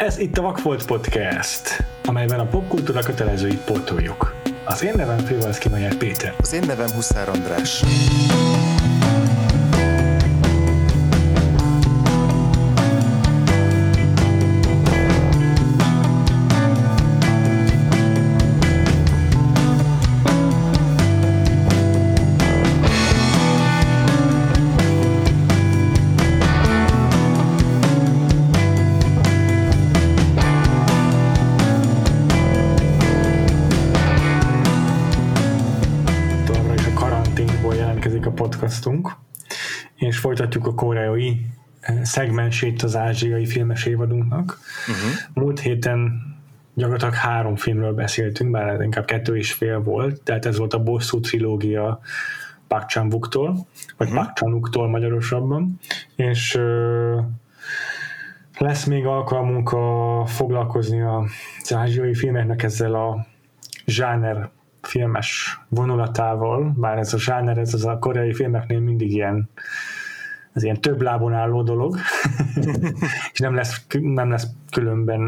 Ez itt a Vakfolt Podcast, amelyben a popkultúra kötelezőit pótoljuk. Az én nevem Frivalszki Magyar Péter. Az én nevem Huszár András. Folytatjuk a koreai eh, szegmensét az ázsiai filmes évadunknak. Uh-huh. Múlt héten gyakorlatilag három filmről beszéltünk, bár inkább kettő és fél volt, tehát ez volt a Bosszú trilógia Park chan vagy uh-huh. Park chan magyarosabban, és uh, lesz még alkalmunk a, foglalkozni az ázsiai filmeknek ezzel a zsáner filmes vonulatával, bár ez a zsáner, ez az a koreai filmeknél mindig ilyen ez ilyen több lábon álló dolog, és nem lesz, nem lesz különben,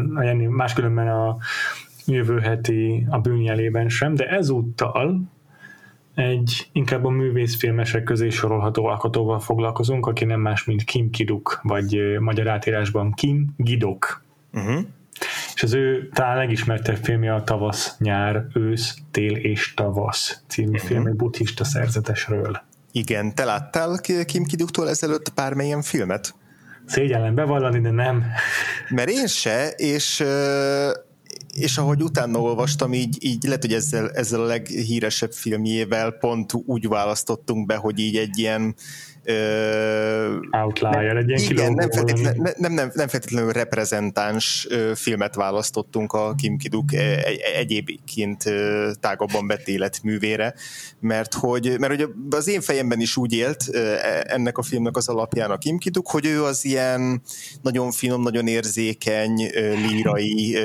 máskülönben a jövő heti a bűnjelében sem, de ezúttal egy inkább a művészfilmesek közé sorolható alkotóval foglalkozunk, aki nem más, mint Kim Kiduk, vagy magyar átírásban Kim Gidok. Uh-huh és az ő talán legismertebb filmje a Tavasz, nyár, ősz, tél és tavasz című uh-huh. film, egy buddhista szerzetesről. Igen, te láttál Kim Kiduktól ezelőtt bármilyen filmet? Szégyellem bevallani, de nem. Mert én se, és és ahogy utána olvastam, így, így lehet, hogy ezzel, ezzel a leghíresebb filmjével pont úgy választottunk be, hogy így egy ilyen Outlier, egy ilyen igen, nem, feltétlen, nem, nem, nem feltétlenül reprezentáns filmet választottunk a Kim Kiduk egy, egyébként tágabban vett életművére, mert hogy, mert hogy az én fejemben is úgy élt e, ennek a filmnek az alapján a Kim Kiduk, hogy ő az ilyen nagyon finom, nagyon érzékeny, lírai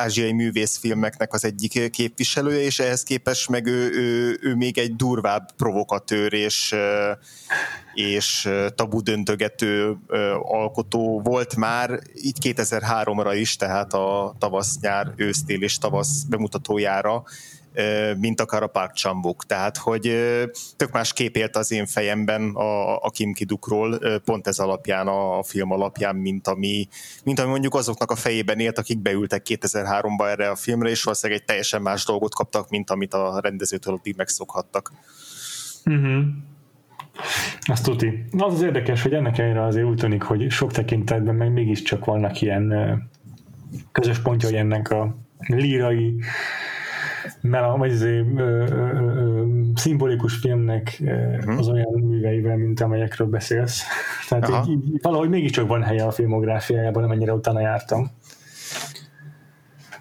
ázsiai művészfilmeknek az egyik képviselője, és ehhez képest meg ő, ő, ő még egy durvább provokatőr és, és tabu döntögető alkotó volt már így 2003-ra is, tehát a tavasz-nyár, ősztél és tavasz bemutatójára mint akár a Park Chambuk. Tehát, hogy tök más kép élt az én fejemben a, a Kim Kidukról, pont ez alapján, a, a film alapján, mint ami, mint ami mondjuk azoknak a fejében élt, akik beültek 2003-ba erre a filmre, és valószínűleg egy teljesen más dolgot kaptak, mint amit a rendezőtől addig megszokhattak. Uh-huh. Azt tuti. Az az érdekes, hogy ennek ellenére azért úgy tűnik, hogy sok tekintetben meg mégiscsak vannak ilyen közös pontjai ennek a lírai mela, vagy azért, ö, ö, ö, szimbolikus filmnek uh-huh. az olyan műveivel, mint amelyekről beszélsz. Tehát így, így, valahogy mégiscsak van helye a filmográfiájában, amennyire utána jártam.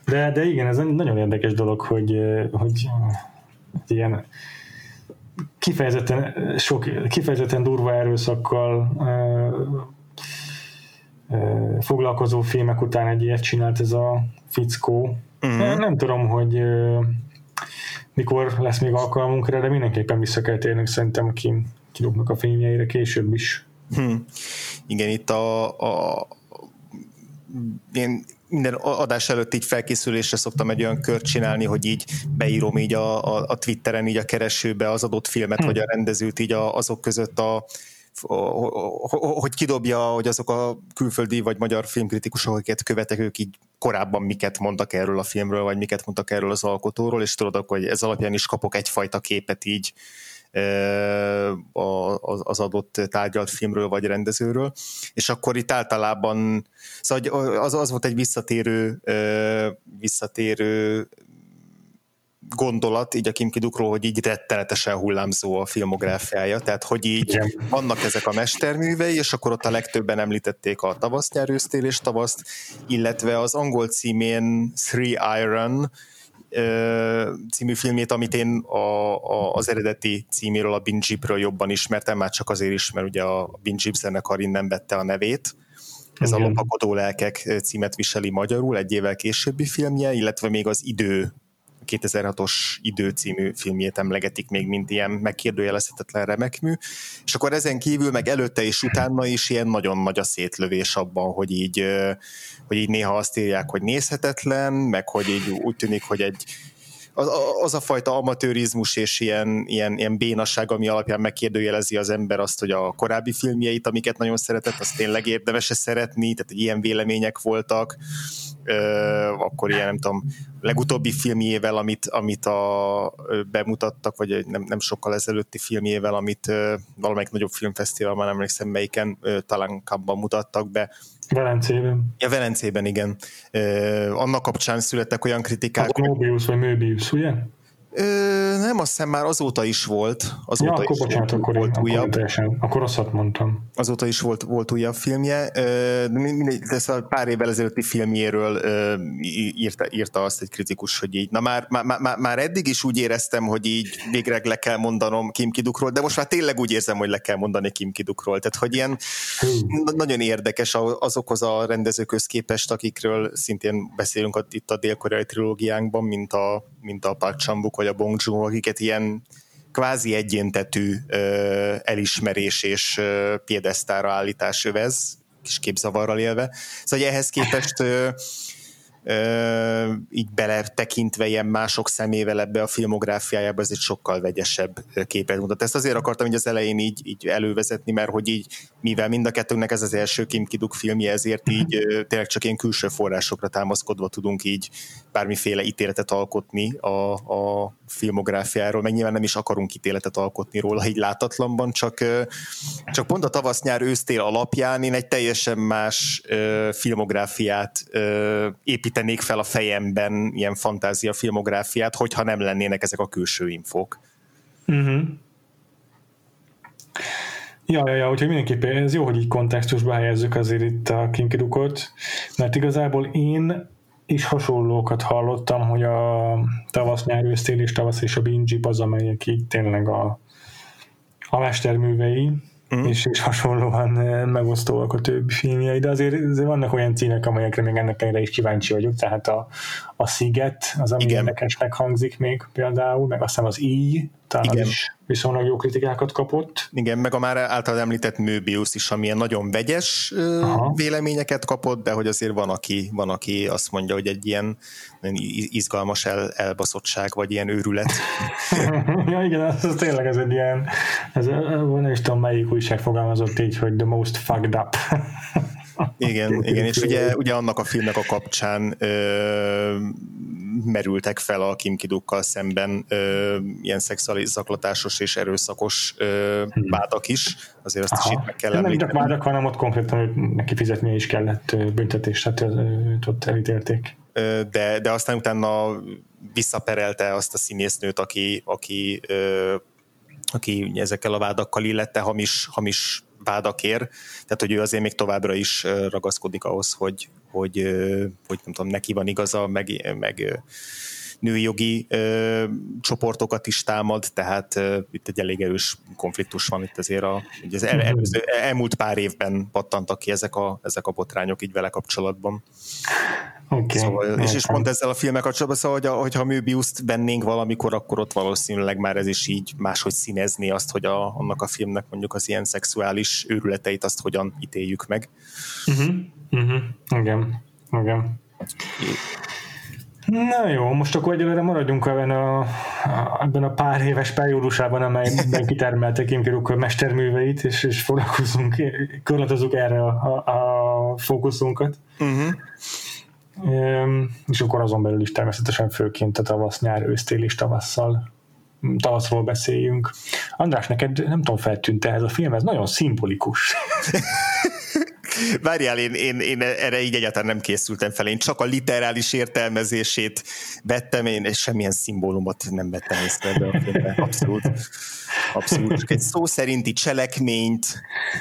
De, de igen, ez nagyon érdekes dolog, hogy, hogy ilyen kifejezetten, sok, kifejezetten durva erőszakkal foglalkozó filmek után egy ilyet csinált ez a fickó, Uh-huh. Nem tudom, hogy mikor lesz még alkalmunk rá, de mindenképpen vissza kell térnünk szerintem ki kilóknak a filmjeire később is. Hmm. Igen, itt a, a én minden adás előtt így felkészülésre szoktam egy olyan kört csinálni, hogy így beírom így a, a, a Twitteren így a keresőbe az adott filmet, hmm. vagy a rendezőt így a, azok között a hogy kidobja, hogy azok a külföldi vagy magyar filmkritikusok, akiket követek, ők így korábban miket mondtak erről a filmről, vagy miket mondtak erről az alkotóról, és tudod, hogy ez alapján is kapok egyfajta képet így az adott tárgyalt filmről vagy rendezőről, és akkor itt általában szóval az, az volt egy visszatérő, visszatérő gondolat így a Kim Kidukról, hogy így rettenetesen hullámzó a filmográfiája, tehát hogy így Igen. vannak ezek a mesterművei, és akkor ott a legtöbben említették a tavasz nyerősztél és tavaszt, illetve az angol címén Three Iron című filmét, amit én a, a, az eredeti címéről, a Bin Jeepről jobban ismertem, már csak azért is, mert ugye a Bin Jeep zenekar innen vette a nevét. Ez Igen. a Lopakodó lelkek címet viseli magyarul, egy évvel későbbi filmje, illetve még az Idő 2006-os Idő című filmjét emlegetik még, mint ilyen megkérdőjelezhetetlen remekmű, és akkor ezen kívül meg előtte és utána is ilyen nagyon nagy a szétlövés abban, hogy így, hogy így néha azt írják, hogy nézhetetlen, meg hogy így úgy tűnik, hogy egy az, az a fajta amatőrizmus és ilyen, ilyen, ilyen bénasság, ami alapján megkérdőjelezi az ember azt, hogy a korábbi filmjeit, amiket nagyon szeretett, azt tényleg érdemes szeretni, tehát ilyen vélemények voltak, akkor ilyen, nem tudom, legutóbbi filmjével, amit, amit a, bemutattak, vagy nem, nem sokkal ezelőtti filmjével, amit valamelyik nagyobb filmfesztivál, már nem emlékszem melyiken, talán kapban mutattak be, Velencében. Ja, Velencében, igen. annak kapcsán születtek olyan kritikák. A Mobius vagy Möbius, ugye? Ö, nem, azt hiszem már azóta is volt. Azóta ja, akkor is bocsánat, volt, akkor, volt én, újabb. akkor, teljesen, akkor rosszat mondtam. Azóta is volt, volt újabb filmje. Ö, mindegy, ez a pár évvel ezelőtti filmjéről ö, írta, írta azt egy kritikus, hogy így, na már, már, már, már eddig is úgy éreztem, hogy így végre le kell mondanom Kim Kidukról, de most már tényleg úgy érzem, hogy le kell mondani Kim Kidukról. Tehát, hogy ilyen hmm. nagyon érdekes azokhoz a rendezőköz képest, akikről szintén beszélünk itt a dél-koreai trilógiánkban, mint a, mint a Park Chan-wook vagy a Bong joon akiket ilyen kvázi egyéntetű ö, elismerés és ö, piedesztára állítás övez, kis képzavarral élve. Szóval ehhez képest ö, így beletekintve ilyen mások szemével ebbe a filmográfiájába, ez egy sokkal vegyesebb képet mutat. Ezt azért akartam így az elején így, így elővezetni, mert hogy így, mivel mind a kettőnknek ez az első Kim Kiduk filmje, ezért így tényleg csak ilyen külső forrásokra támaszkodva tudunk így bármiféle ítéletet alkotni a, a filmográfiáról, meg nyilván nem is akarunk ítéletet alkotni róla így látatlanban, csak, csak pont a tavasz-nyár ősztél alapján én egy teljesen más filmográfiát ö, építenék fel a fejemben, ilyen fantázia filmográfiát, hogyha nem lennének ezek a külső infók. Uh-huh. Ja, ja, ja, úgyhogy mindenképpen ez jó, hogy így kontextusba helyezzük azért itt a kinkidukot, mert igazából én is hasonlókat hallottam, hogy a tavasz, nyár, és tavasz és a Binjip az, amelyek így tényleg a, a mesterművei, mm. és, és hasonlóan megosztóak a többi filmjei, de azért, azért vannak olyan címek, amelyekre még ennek erre is kíváncsi vagyok, tehát a, a Sziget, az ami Igen. érdekesnek hangzik még például, meg aztán az Íj, talán Igen. az is viszonylag jó kritikákat kapott. Igen, meg a már által említett Möbius is, amilyen nagyon vegyes Aha. véleményeket kapott, de hogy azért van aki, van, aki azt mondja, hogy egy ilyen izgalmas el, elbaszottság, vagy ilyen őrület. ja, igen, az, az tényleg ez egy ilyen, ez, nem is tudom melyik újság fogalmazott így, hogy the most fucked up. Igen, igen, és ugye, ugye annak a filmnek a kapcsán ö, merültek fel a Kim Kidukkal szemben ö, ilyen szexuális zaklatásos és erőszakos ö, hmm. vádak is, azért azt Aha. is itt meg kell Nem csak vádak, hanem ott konkrétan neki fizetnie is kellett büntetést, tehát ott elítélték. De, de aztán utána visszaperelte azt a színésznőt, aki, aki, aki ezekkel a vádakkal illette hamis, hamis vádakért, tehát hogy ő azért még továbbra is ragaszkodik ahhoz, hogy, hogy, hogy nem tudom, neki van igaza, meg, meg női jogi ö, csoportokat is támad, tehát ö, itt egy elég erős konfliktus van itt azért a, az el, előző, elmúlt pár évben pattantak ki ezek a, ezek a botrányok így vele kapcsolatban. Okay, szóval, és, és pont ezzel a filmek kapcsolatban, szóval, hogy, hogyha a Möbius-t vennénk valamikor, akkor ott valószínűleg már ez is így máshogy színezni azt, hogy a, annak a filmnek mondjuk az ilyen szexuális őrületeit azt hogyan ítéljük meg. Uh-huh, uh-huh, igen, igen. Na jó, most akkor egyelőre maradjunk ebben a, ebben a pár éves periódusában, amelyben kitermeltek Imkiruk mesterműveit, és, és foglalkozunk, korlátozunk erre a, a, a fókuszunkat. Uh-huh. És akkor azon belül is természetesen főként a tavasz, nyár, ősztél és tavasszal tavaszról beszéljünk. András, neked nem tudom, feltűnt ez a film, ez nagyon szimbolikus. Várjál, én, én, én erre így egyáltalán nem készültem fel. Én csak a literális értelmezését vettem, én és semmilyen szimbólumot nem vettem észre ebbe a filmbe. Abszolút. Abszolút. Csak egy szó szerinti cselekményt.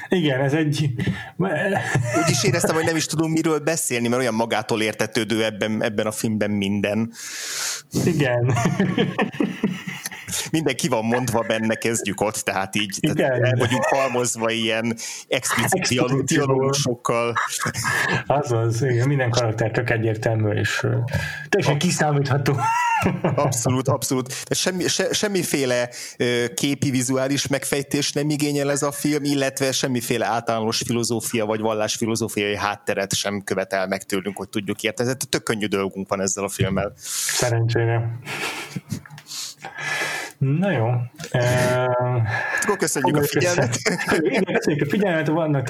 Igen, ez egy... Úgy is éreztem, hogy nem is tudom miről beszélni, mert olyan magától értetődő ebben, ebben a filmben minden. Igen. Minden ki van mondva benne, kezdjük ott, tehát így tehát el vagyunk halmozva ilyen explicit dialógusokkal. Azaz, igen, minden karakter tök egyértelmű, és teljesen kiszámítható. Abszolút, abszolút. De semmi, se, semmiféle képi vizuális megfejtés nem igényel ez a film, illetve semmiféle általános filozófia vagy vallásfilozófiai hátteret sem követel meg tőlünk, hogy tudjuk érteni. Tök könnyű dolgunk van ezzel a filmmel. Szerencsére. Na jó. Akkor köszönjük a figyelmet. Igen, köszönjük a figyelmet, vannak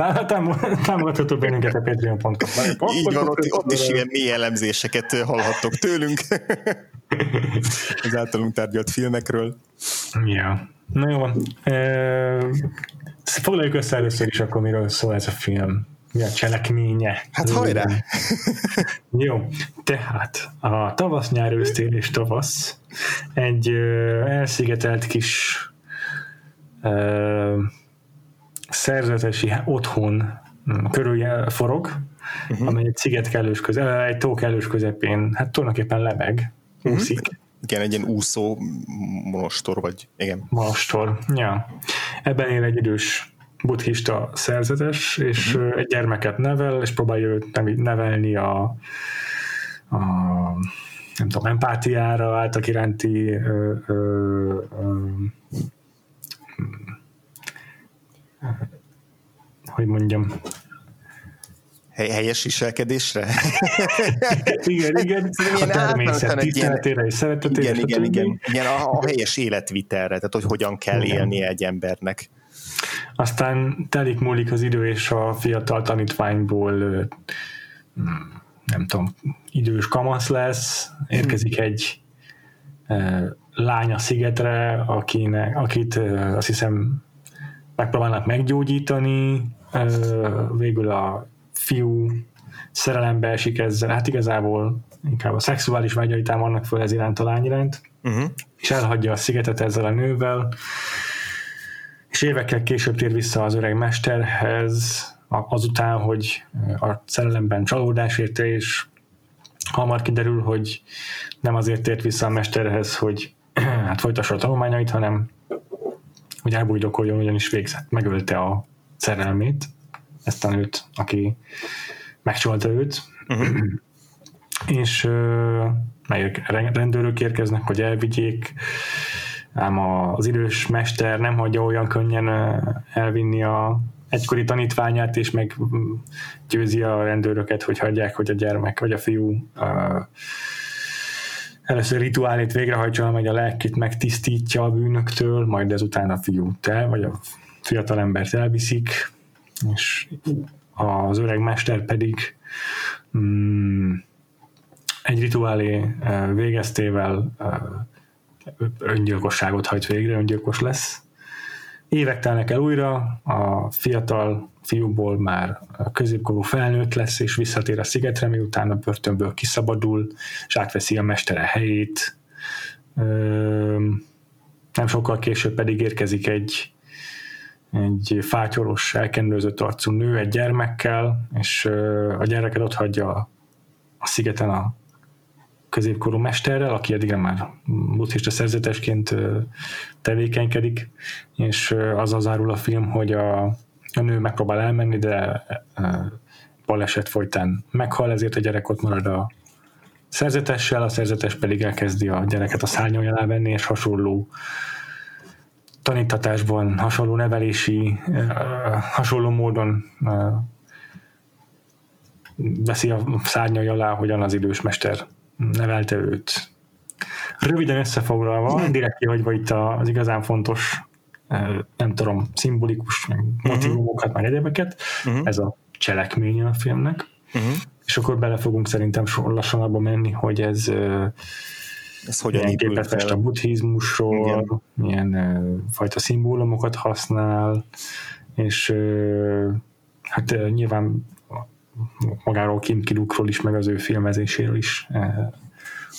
támogatható bennünket a patreon.com. Így van, ott, ott is ilyen mély elemzéseket hallhattok tőlünk az általunk tárgyalt filmekről. Ja. Na jó. Foglaljuk össze először is akkor, miről szól ez a film mi a cselekménye. Hát hajrá! Jó, tehát a tavasz, nyár, ősztél és tavasz egy ö, elszigetelt kis ö, szerzetesi otthon körül forog, uh-huh. amely egy sziget kellős köze, egy tó kellős közepén, hát tulajdonképpen lebeg, mhm. úszik. Uh-huh. Igen, egy ilyen úszó monostor, vagy igen. Monostor, ja. Ebben él egy idős buddhista szerzetes, és uh-huh. egy gyermeket nevel, és próbálja őt nevelni a, a nem tudom, empátiára, áltak iránti ö, ö, ö, hogy mondjam, Hely, helyes viselkedésre? igen, igen. A természet tiszteletére és szeretetére. Igen, igen, igen, igen. A, a helyes életvitelre, tehát hogy hogyan kell igen. élnie egy embernek. Aztán telik múlik az idő, és a fiatal tanítványból nem tudom, idős kamasz lesz, érkezik egy lány a szigetre, akinek, akit azt hiszem megpróbálnak meggyógyítani, végül a fiú szerelembe esik ezzel, hát igazából inkább a szexuális vágyai támadnak föl ez iránt a lány iránt, uh-huh. és elhagyja a szigetet ezzel a nővel, és évekkel később tér vissza az öreg mesterhez, azután, hogy a szerelemben csalódás érte, és hamar kiderül, hogy nem azért tért vissza a mesterhez, hogy hát folytassa a tanulmányait, hanem hogy elbújdokoljon, ugyanis végzett, megölte a szerelmét, ezt a nőt, aki megcsolta őt, uh-huh. és uh, rendőrök érkeznek, hogy elvigyék, ám az idős mester nem hagyja olyan könnyen elvinni a egykori tanítványát, és meg győzi a rendőröket, hogy hagyják, hogy a gyermek vagy a fiú először rituálét végrehajtsa, majd a lelkét megtisztítja a bűnöktől, majd ezután a fiú el, vagy a fiatal embert elviszik, és az öreg mester pedig mm, egy rituálé végeztével öngyilkosságot hajt végre, öngyilkos lesz. Évek telnek el újra, a fiatal fiúból már középkorú felnőtt lesz, és visszatér a szigetre, miután a börtönből kiszabadul, és átveszi a mestere helyét. Nem sokkal később pedig érkezik egy, egy fátyoros, elkendőzött arcú nő egy gyermekkel, és a gyereket ott hagyja a szigeten a középkorú mesterrel, aki eddig már buddhista szerzetesként tevékenykedik, és az zárul a film, hogy a, a nő megpróbál elmenni, de baleset folytán meghal, ezért a gyerek ott marad a szerzetessel, a szerzetes pedig elkezdi a gyereket a szárnyai alá venni, és hasonló tanítatásban, hasonló nevelési, hasonló módon veszi a szárnyai alá, hogyan az idős mester nevelte őt. Röviden összefoglalva, direkt kihagyva itt az igazán fontos, nem tudom, szimbolikus uh-huh. motivumokat, meg egyebeket, uh-huh. ez a cselekménye a filmnek, uh-huh. és akkor bele fogunk szerintem lassan abba menni, hogy ez ez hogyan képet fest a buddhizmusról, Igen. milyen uh, fajta szimbólumokat használ, és uh, hát uh, nyilván magáról Kim Kidukról is, meg az ő filmezéséről is eh,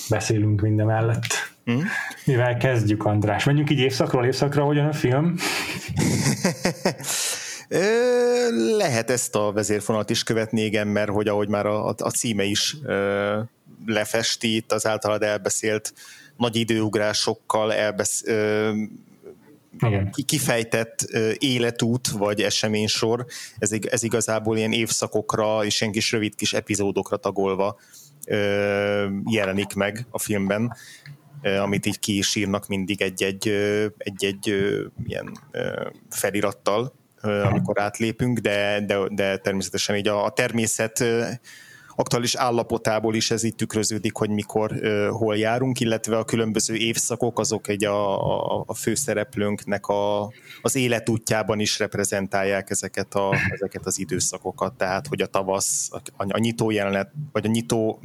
beszélünk minden mellett. Mm. Mivel kezdjük, András? Menjünk így évszakról évszakra, hogyan a film? Lehet ezt a vezérfonalat is követni, igen, mert hogy ahogy már a, a címe is lefesti itt az általad elbeszélt nagy időugrásokkal elbesz, ö, igen. kifejtett életút, vagy eseménysor, ez, ez igazából ilyen évszakokra és ilyen kis rövid kis epizódokra tagolva jelenik meg a filmben, amit így ki is írnak mindig egy-egy, egy-egy ilyen felirattal, amikor átlépünk, de, de, de természetesen így a, a természet aktuális állapotából is ez itt tükröződik, hogy mikor, hol járunk, illetve a különböző évszakok azok egy a, a, a főszereplőnknek a, az életútjában is reprezentálják ezeket, a, ezeket az időszakokat, tehát hogy a tavasz, a, a nyitó jelenet, vagy a nyitó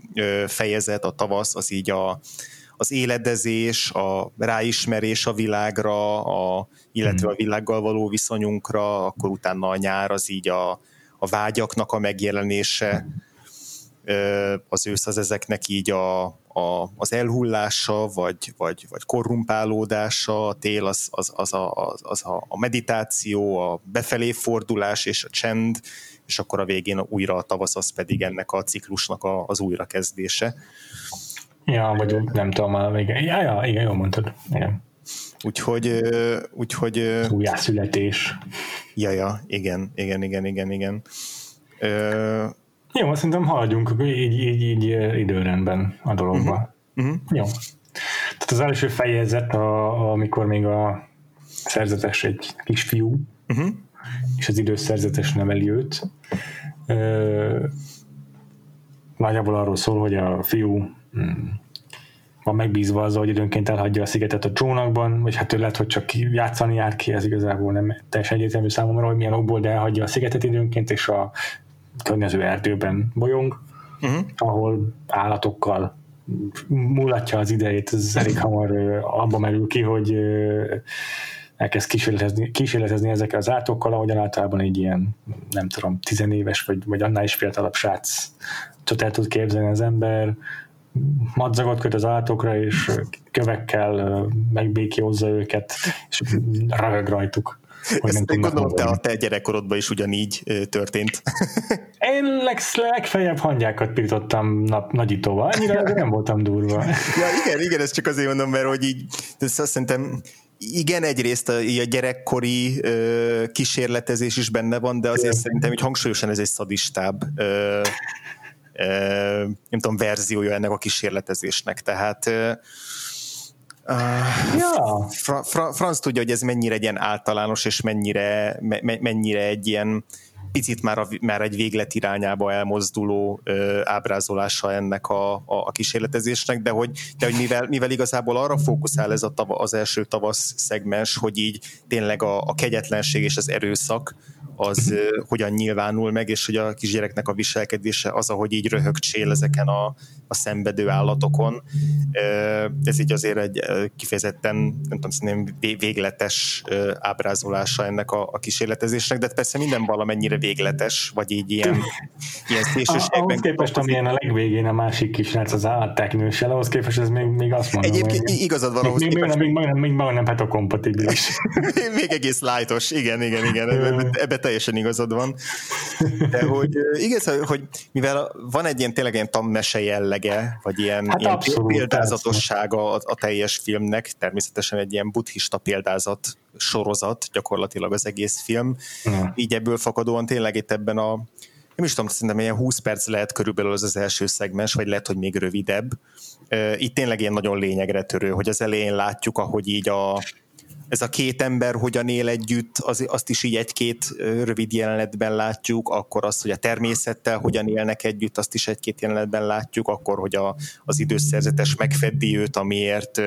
fejezet, a tavasz, az így a, az éledezés, a ráismerés a világra, a, illetve a világgal való viszonyunkra, akkor utána a nyár az így a, a vágyaknak a megjelenése, az ősz az ezeknek így a, a, az elhullása, vagy, vagy, vagy korrumpálódása, a tél az, az, az, a, az, az a, a meditáció, a befelé fordulás és a csend, és akkor a végén újra a tavasz az pedig ennek a ciklusnak a, az újrakezdése. Ja, vagy nem tudom, igen. Ja, ja, igen, jól mondtad. Igen. Úgyhogy, úgyhogy... Újjászületés. Ja, ja, igen, igen, igen, igen, igen. Jó, szerintem haladjunk így, így, így időrendben a dologba. Uh-huh. Uh-huh. Jó. Tehát az első fejezet, a, amikor még a szerzetes egy kisfiú, uh-huh. és az idős szerzetes neveli őt. Ö, nagyjából arról szól, hogy a fiú mm, van megbízva azzal, hogy időnként elhagyja a szigetet a csónakban, vagy hát ő lehet, hogy csak játszani jár ki, ez igazából nem teljesen egyértelmű számomra, hogy milyen okból, de elhagyja a szigetet időnként, és a környező erdőben bolyong, uh-huh. ahol állatokkal mulatja az idejét, ez elég hamar abba merül ki, hogy elkezd kísérletezni, kísérletezni ezekkel az állatokkal, ahogyan általában egy ilyen, nem tudom, tizenéves vagy, vagy annál is fiatalabb srác el tud képzelni az ember, madzagot köt az állatokra, és kövekkel megbékiózza őket, és röhög rajtuk. Hogy Ezt nem gondolom, te a te gyerekkorodban is ugyanígy történt. Én leg, legfeljebb hangyákat pirítottam nap, nagyítóval, annyira nem voltam durva. Ja, igen, igen, ezt csak azért mondom, mert hogy így, ezt azt szerintem igen, egyrészt a, a gyerekkori ö, kísérletezés is benne van, de azért szerintem hogy hangsúlyosan ez egy szadistább ö, ö, nem tudom, verziója ennek a kísérletezésnek. Tehát ö, Ja. Fra, fra, Franz tudja, hogy ez mennyire egy ilyen általános, és mennyire, me, mennyire egy ilyen picit már, a, már egy véglet irányába elmozduló ö, ábrázolása ennek a, a, a kísérletezésnek, de hogy, de hogy mivel, mivel igazából arra fókuszál ez a tava, az első tavasz szegmens, hogy így tényleg a, a kegyetlenség és az erőszak az uh, hogyan nyilvánul meg, és hogy a kisgyereknek a viselkedése az, ahogy így röhögcsél ezeken a, a szenvedő állatokon. Ez így azért egy kifejezetten, nem tudom, szerintem végletes ábrázolása ennek a, a kísérletezésnek, de persze minden valamennyire végletes, vagy így ilyen, ilyen szélsőségben. Ahhoz képest, amilyen a legvégén a másik kisrác az állatteknősel, ahhoz képest ez még, még azt mondom. Egyébként még, igazad van ahhoz még, képest. Még, még, még, még nem kompatibilis. még egész lájtos, igen, igen, igen. Ebbe teljesen igazad van. De hogy igaz, hogy mivel van egy ilyen tényleg ilyen tanmese jellege, vagy ilyen, hát ilyen abszolút, példázatossága a, a teljes filmnek, természetesen egy ilyen buddhista példázat sorozat gyakorlatilag az egész film. Ja. Így ebből fakadóan tényleg itt ebben a nem is tudom, szerintem ilyen 20 perc lehet körülbelül az az első szegmens, vagy lehet, hogy még rövidebb. Itt tényleg ilyen nagyon lényegre törő, hogy az elején látjuk, ahogy így a, ez a két ember hogyan él együtt, az, azt is így egy-két rövid jelenetben látjuk, akkor azt, hogy a természettel hogyan élnek együtt, azt is egy-két jelenetben látjuk, akkor, hogy a, az időszerzetes megfeddi őt, amiért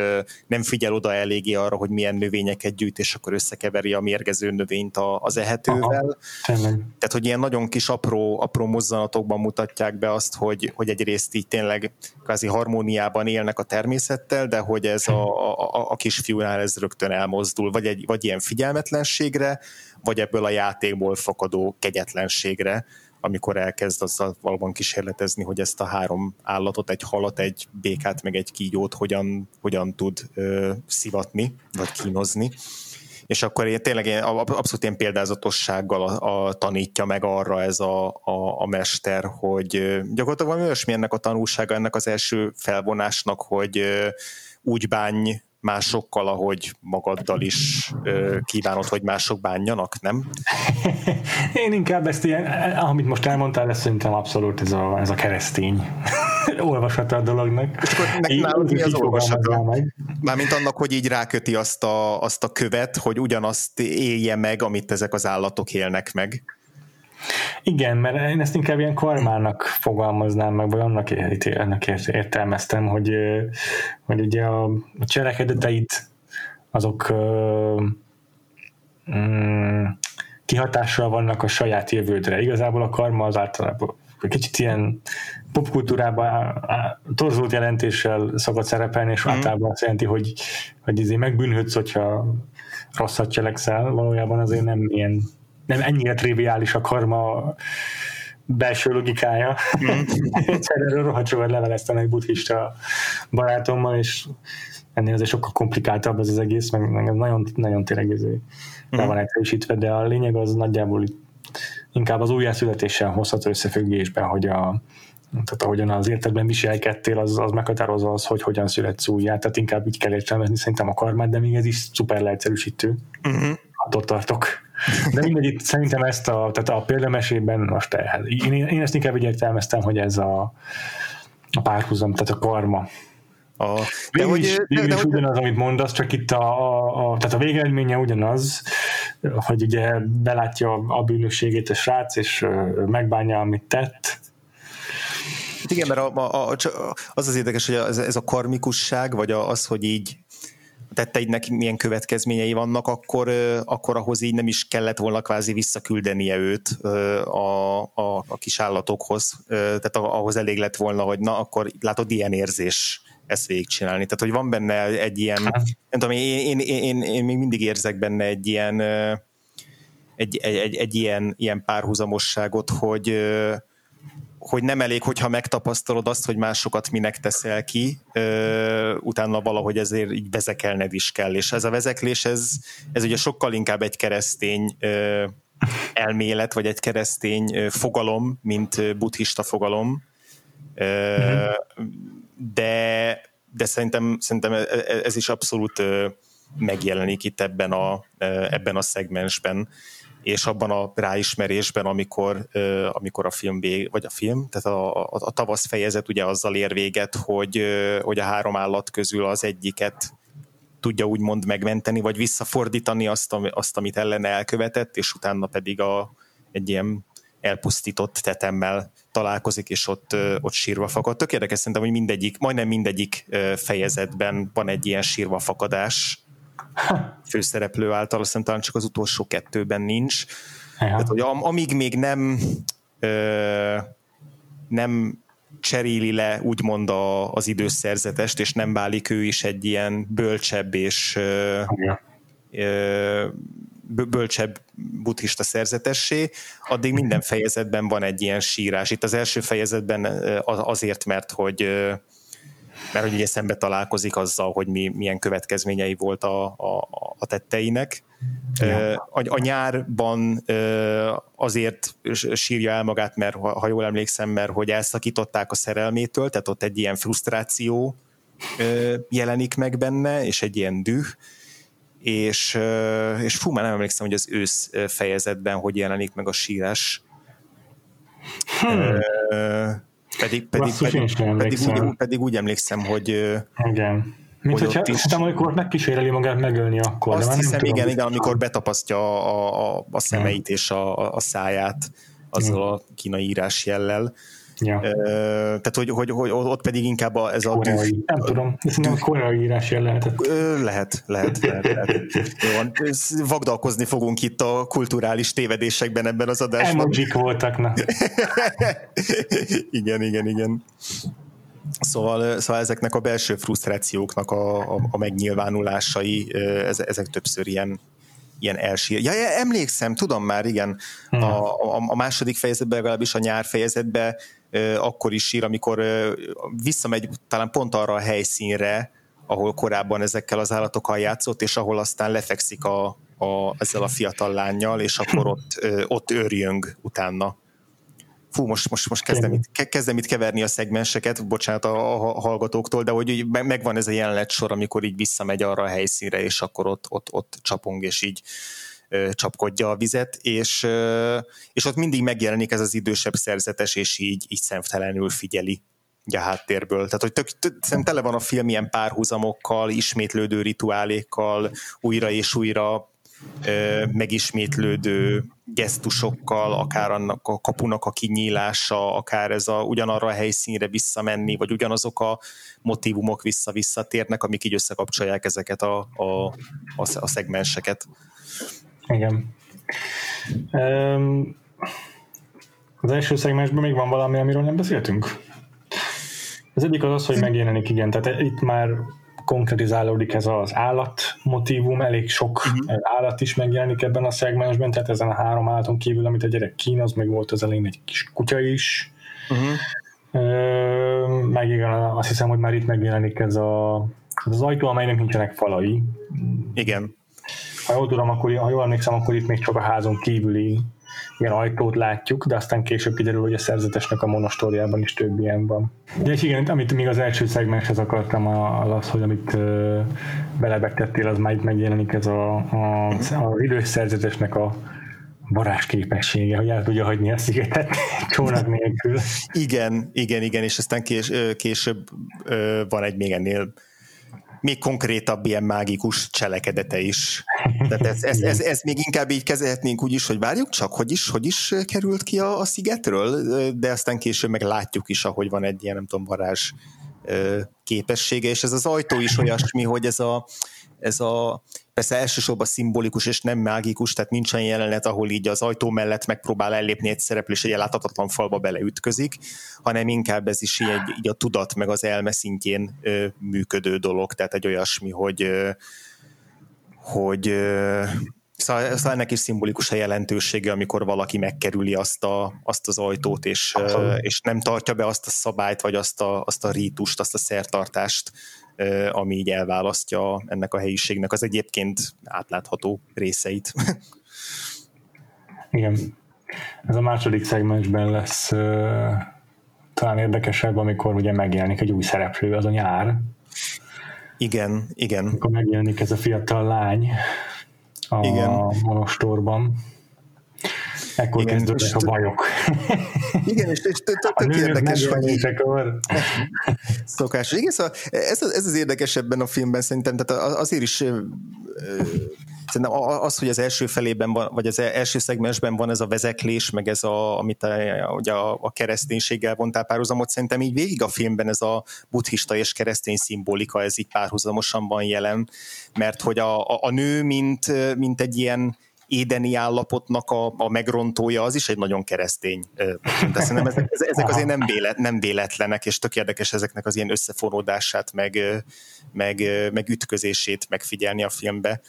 nem figyel oda eléggé arra, hogy milyen növényeket gyűjt, és akkor összekeveri a mérgező növényt az ehetővel. Aha, Tehát, hogy ilyen nagyon kis apró, apró mozzanatokban mutatják be azt, hogy, hogy egyrészt így tényleg kvázi harmóniában élnek a természettel, de hogy ez a, a, a kisfiúnál ez rögtön elmozdul mozdul, vagy, egy, vagy ilyen figyelmetlenségre, vagy ebből a játékból fakadó kegyetlenségre, amikor elkezd azzal valóban kísérletezni, hogy ezt a három állatot, egy halat, egy békát, meg egy kígyót hogyan, hogyan tud ö, szivatni, vagy kínozni. és akkor én, tényleg én, abszolút ilyen példázatossággal a, a, tanítja meg arra ez a, a, a mester, hogy gyakorlatilag valami olyasmi ennek a tanulsága, ennek az első felvonásnak, hogy úgy bánj másokkal, ahogy magaddal is ö, kívánod, hogy mások bánjanak, nem? Én inkább ezt ilyen, amit most elmondtál, ez szerintem abszolút ez a, ez a keresztény olvasata a dolognak. És akkor nek, nálad mi az olvasata? Mármint annak, hogy így ráköti azt a, azt a követ, hogy ugyanazt élje meg, amit ezek az állatok élnek meg. Igen, mert én ezt inkább ilyen karmának fogalmaznám meg, vagy annak, annak értelmeztem, hogy, hogy ugye a, a cselekedeteit azok mm, kihatással vannak a saját jövődre. Igazából a karma az általában kicsit ilyen popkultúrában torzult jelentéssel szokott szerepelni, és mm. általában azt jelenti, hogy, hogy izé megbűnhődsz, hogyha rosszat cselekszel, valójában azért nem ilyen nem ennyire triviális a karma belső logikája. Mm. Erről rohadt sokat leveleztem egy buddhista barátommal, és ennél azért sokkal komplikáltabb ez az egész, meg, meg nagyon, nagyon tényleg ez mm. van egyszerűsítve, de a lényeg az nagyjából inkább az újjászületéssel hozható összefüggésben, hogy a, tehát ahogyan az értetben viselkedtél, az, az meghatározza az, hogy hogyan születsz újjá, tehát inkább így kell értelmezni szerintem a karmát, de még ez is szuper leegyszerűsítő. Uh-huh. Attól tartok. De mindegy, itt szerintem ezt a, tehát a példamesében most el, én, én ezt inkább így értelmeztem, hogy ez a, a párhuzam, tehát a karma. A, de hogy, is, végül de, is de, ugyanaz, amit mondasz, csak itt a, a, a, tehát a végeredménye ugyanaz, hogy ugye belátja a bűnösségét a srác, és megbánja, amit tett, igen, mert a, a, a, az az érdekes, hogy ez, ez a karmikusság, vagy az, hogy így tetteidnek milyen következményei vannak, akkor, akkor ahhoz így nem is kellett volna kvázi visszaküldenie őt a, a, a kis állatokhoz. Tehát ahhoz elég lett volna, hogy na, akkor látod, ilyen érzés ezt végigcsinálni. Tehát, hogy van benne egy ilyen, nem tudom, én, én, én, én még mindig érzek benne egy ilyen egy, egy, egy, egy ilyen, ilyen párhuzamosságot, hogy, hogy nem elég, hogyha megtapasztalod azt, hogy másokat minek teszel ki, ö, utána valahogy ezért így vezekelned is kell. És ez a vezeklés, ez, ez ugye sokkal inkább egy keresztény ö, elmélet, vagy egy keresztény ö, fogalom, mint buddhista fogalom. Ö, mm-hmm. de, de szerintem, szerintem e, e, ez is abszolút megjelenik itt ebben a, ebben a szegmensben és abban a ráismerésben, amikor, amikor a film vég, vagy a film, tehát a, a, a tavasz fejezet ugye azzal ér véget, hogy, hogy a három állat közül az egyiket tudja úgymond megmenteni, vagy visszafordítani azt, azt amit ellene elkövetett, és utána pedig a, egy ilyen elpusztított tetemmel találkozik, és ott, ott sírva fakad. Tök érdekes szerintem, hogy mindegyik, majdnem mindegyik fejezetben van egy ilyen sírva fakadás, főszereplő által, azt hiszem talán csak az utolsó kettőben nincs. Ja. Tehát, hogy am, amíg még nem ö, nem cseréli le úgymond a, az időszerzetest, és nem válik ő is egy ilyen bölcsebb és ja. ö, bölcsebb buddhista szerzetessé, addig minden fejezetben van egy ilyen sírás. Itt az első fejezetben azért, mert hogy mert hogy ugye szembe találkozik azzal, hogy mi, milyen következményei volt a, a, a tetteinek. Ja. A, a nyárban azért sírja el magát, mert ha jól emlékszem, mert hogy elszakították a szerelmétől, tehát ott egy ilyen frusztráció jelenik meg benne, és egy ilyen düh, és, és fú, már nem emlékszem, hogy az ősz fejezetben hogy jelenik meg a sírás. Hmm. Pedig, pedig, pedig, pedig, úgy, pedig úgy emlékszem, hogy... Igen. Mint hogy hogyha, is... amikor megkíséreli magát megölni akkor. Azt de hiszem, tudom, igen, igen, amikor betapasztja a, a, a szemeit és a, a száját azzal a kínai írás jellel. Ja. Tehát, hogy, hogy, hogy ott pedig inkább a, ez a... Koreai. Nem tudom, ez nem koreai írás lehetett. Lehet, lehet, lehet. lehet. Jó, vagdalkozni fogunk itt a kulturális tévedésekben ebben az adásban. Emojik voltak, na. igen, igen, igen. Szóval, szóval ezeknek a belső frusztrációknak a, a, a megnyilvánulásai, ezek többször ilyen, ilyen elsír. Ja, ja, emlékszem, tudom már, igen, hmm. a, a, a második fejezetben, legalábbis a nyár fejezetben akkor is sír, amikor visszamegy talán pont arra a helyszínre, ahol korábban ezekkel az állatokkal játszott, és ahol aztán lefekszik a, a, ezzel a fiatal lányjal, és akkor ott, ott őrjöng utána. Fú, most, most, most kezdem, itt, kezdem itt keverni a szegmenseket, bocsánat a, a hallgatóktól, de hogy megvan ez a jelenet sor, amikor így visszamegy arra a helyszínre, és akkor ott, ott, ott csapong, és így csapkodja a vizet, és, és ott mindig megjelenik ez az idősebb szerzetes, és így, így szemtelenül figyeli a háttérből. Tehát, hogy tök, tök, tele van a film ilyen párhuzamokkal, ismétlődő rituálékkal, újra és újra ö, megismétlődő gesztusokkal, akár annak a kapunak a kinyílása, akár ez a ugyanarra a helyszínre visszamenni, vagy ugyanazok a motivumok vissza-visszatérnek, amik így összekapcsolják ezeket a, a, a, a szegmenseket. Igen. Um, az első szegmensben még van valami, amiről nem beszéltünk? Az egyik az az, hogy megjelenik, igen, tehát itt már konkretizálódik ez az állat motivum, elég sok uh-huh. állat is megjelenik ebben a szegmensben, tehát ezen a három állaton kívül, amit a gyerek kínoz, meg volt az elején egy kis kutya is. Uh-huh. meg igen, azt hiszem, hogy már itt megjelenik ez a, az ajtó, amelynek nincsenek falai. Igen. Ha jól tudom, akkor, ha jól emlékszem, akkor itt még csak a házon kívüli ilyen ajtót látjuk, de aztán később kiderül, hogy a szerzetesnek a monostóriában is több ilyen van. De és igen, amit még az első szegmenshez akartam, az az, hogy amit belebegtettél, az már itt megjelenik ez a, a, az idős szerzetesnek a varázs képessége, hogy el tudja hagyni a szigetet csónak nélkül. Igen, igen, igen, és aztán kés, később van egy még ennél még konkrétabb ilyen mágikus cselekedete is. Tehát ez, ez, ez, ez még inkább így kezelhetnénk úgy is, hogy várjuk csak, hogy is, hogy is került ki a, a szigetről, de aztán később meg látjuk is, ahogy van egy ilyen, nem tudom, varázs képessége, és ez az ajtó is olyasmi, hogy ez a, ez a persze elsősorban szimbolikus és nem mágikus, tehát nincs olyan jelenet, ahol így az ajtó mellett megpróbál ellépni egy szereplő, és egy láthatatlan falba beleütközik, hanem inkább ez is így, így a tudat meg az elme szintjén ö, működő dolog, tehát egy olyasmi, hogy ö, hogy ö, Szóval, szóval ennek is szimbolikus a jelentősége, amikor valaki megkerüli azt, a, azt az ajtót, és, és nem tartja be azt a szabályt, vagy azt a, azt a rítust, azt a szertartást, ami így elválasztja ennek a helyiségnek az egyébként átlátható részeit. Igen. Ez a második szegmensben lesz uh, talán érdekesebb, amikor ugye megjelenik egy új szereplő, az a nyár. Igen, igen. Akkor megjelenik ez a fiatal lány a igen. monostorban. Ekkor igen, kezdődnek a bajok. Igen, és, és tök érdekes, hogy szokás. Igen, szóval ez, ez az érdekes ebben a filmben szerintem, tehát azért is szerintem az, hogy az első felében van, vagy az első szegmensben van ez a vezeklés, meg ez a, amit a, ugye a, a kereszténységgel vontál párhuzamot, szerintem így végig a filmben ez a buddhista és keresztény szimbolika, ez így párhuzamosan van jelen, mert hogy a, a, a nő, mint, mint egy ilyen édeni állapotnak a, a megrontója, az is egy nagyon keresztény de szerintem ezek, ezek azért nem, vélet, nem véletlenek, és tök érdekes ezeknek az ilyen összefonódását, meg, meg, meg ütközését megfigyelni a filmbe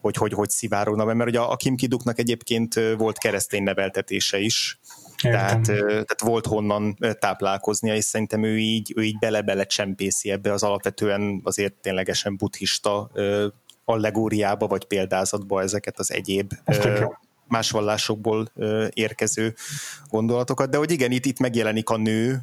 hogy hogy, hogy szivárogna be, mert ugye a Kim Kiduknak egyébként volt keresztény neveltetése is, tehát, tehát volt honnan táplálkoznia, és szerintem ő így, ő így bele-bele csempészi ebbe az alapvetően azért ténylegesen buddhista allegóriába vagy példázatba ezeket az egyéb más vallásokból érkező gondolatokat, de hogy igen, itt, itt megjelenik a nő,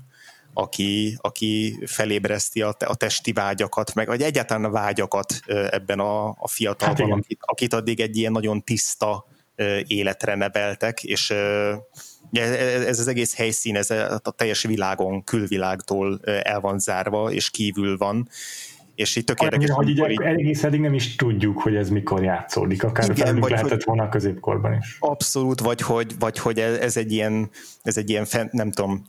aki, aki felébreszti a, a testi vágyakat, meg vagy egyáltalán a vágyakat ebben a, a fiatalban, hát akit, akit addig egy ilyen nagyon tiszta életre neveltek, és ez az egész helyszín, ez a teljes világon, külvilágtól el van zárva, és kívül van, és itt tök érdekes. Hogy így, így egész eddig nem is tudjuk, hogy ez mikor játszódik, akár igen, vagy lehetett hogy, volna a középkorban is. Abszolút, vagy hogy, vagy hogy ez egy ilyen, ez egy ilyen, nem tudom,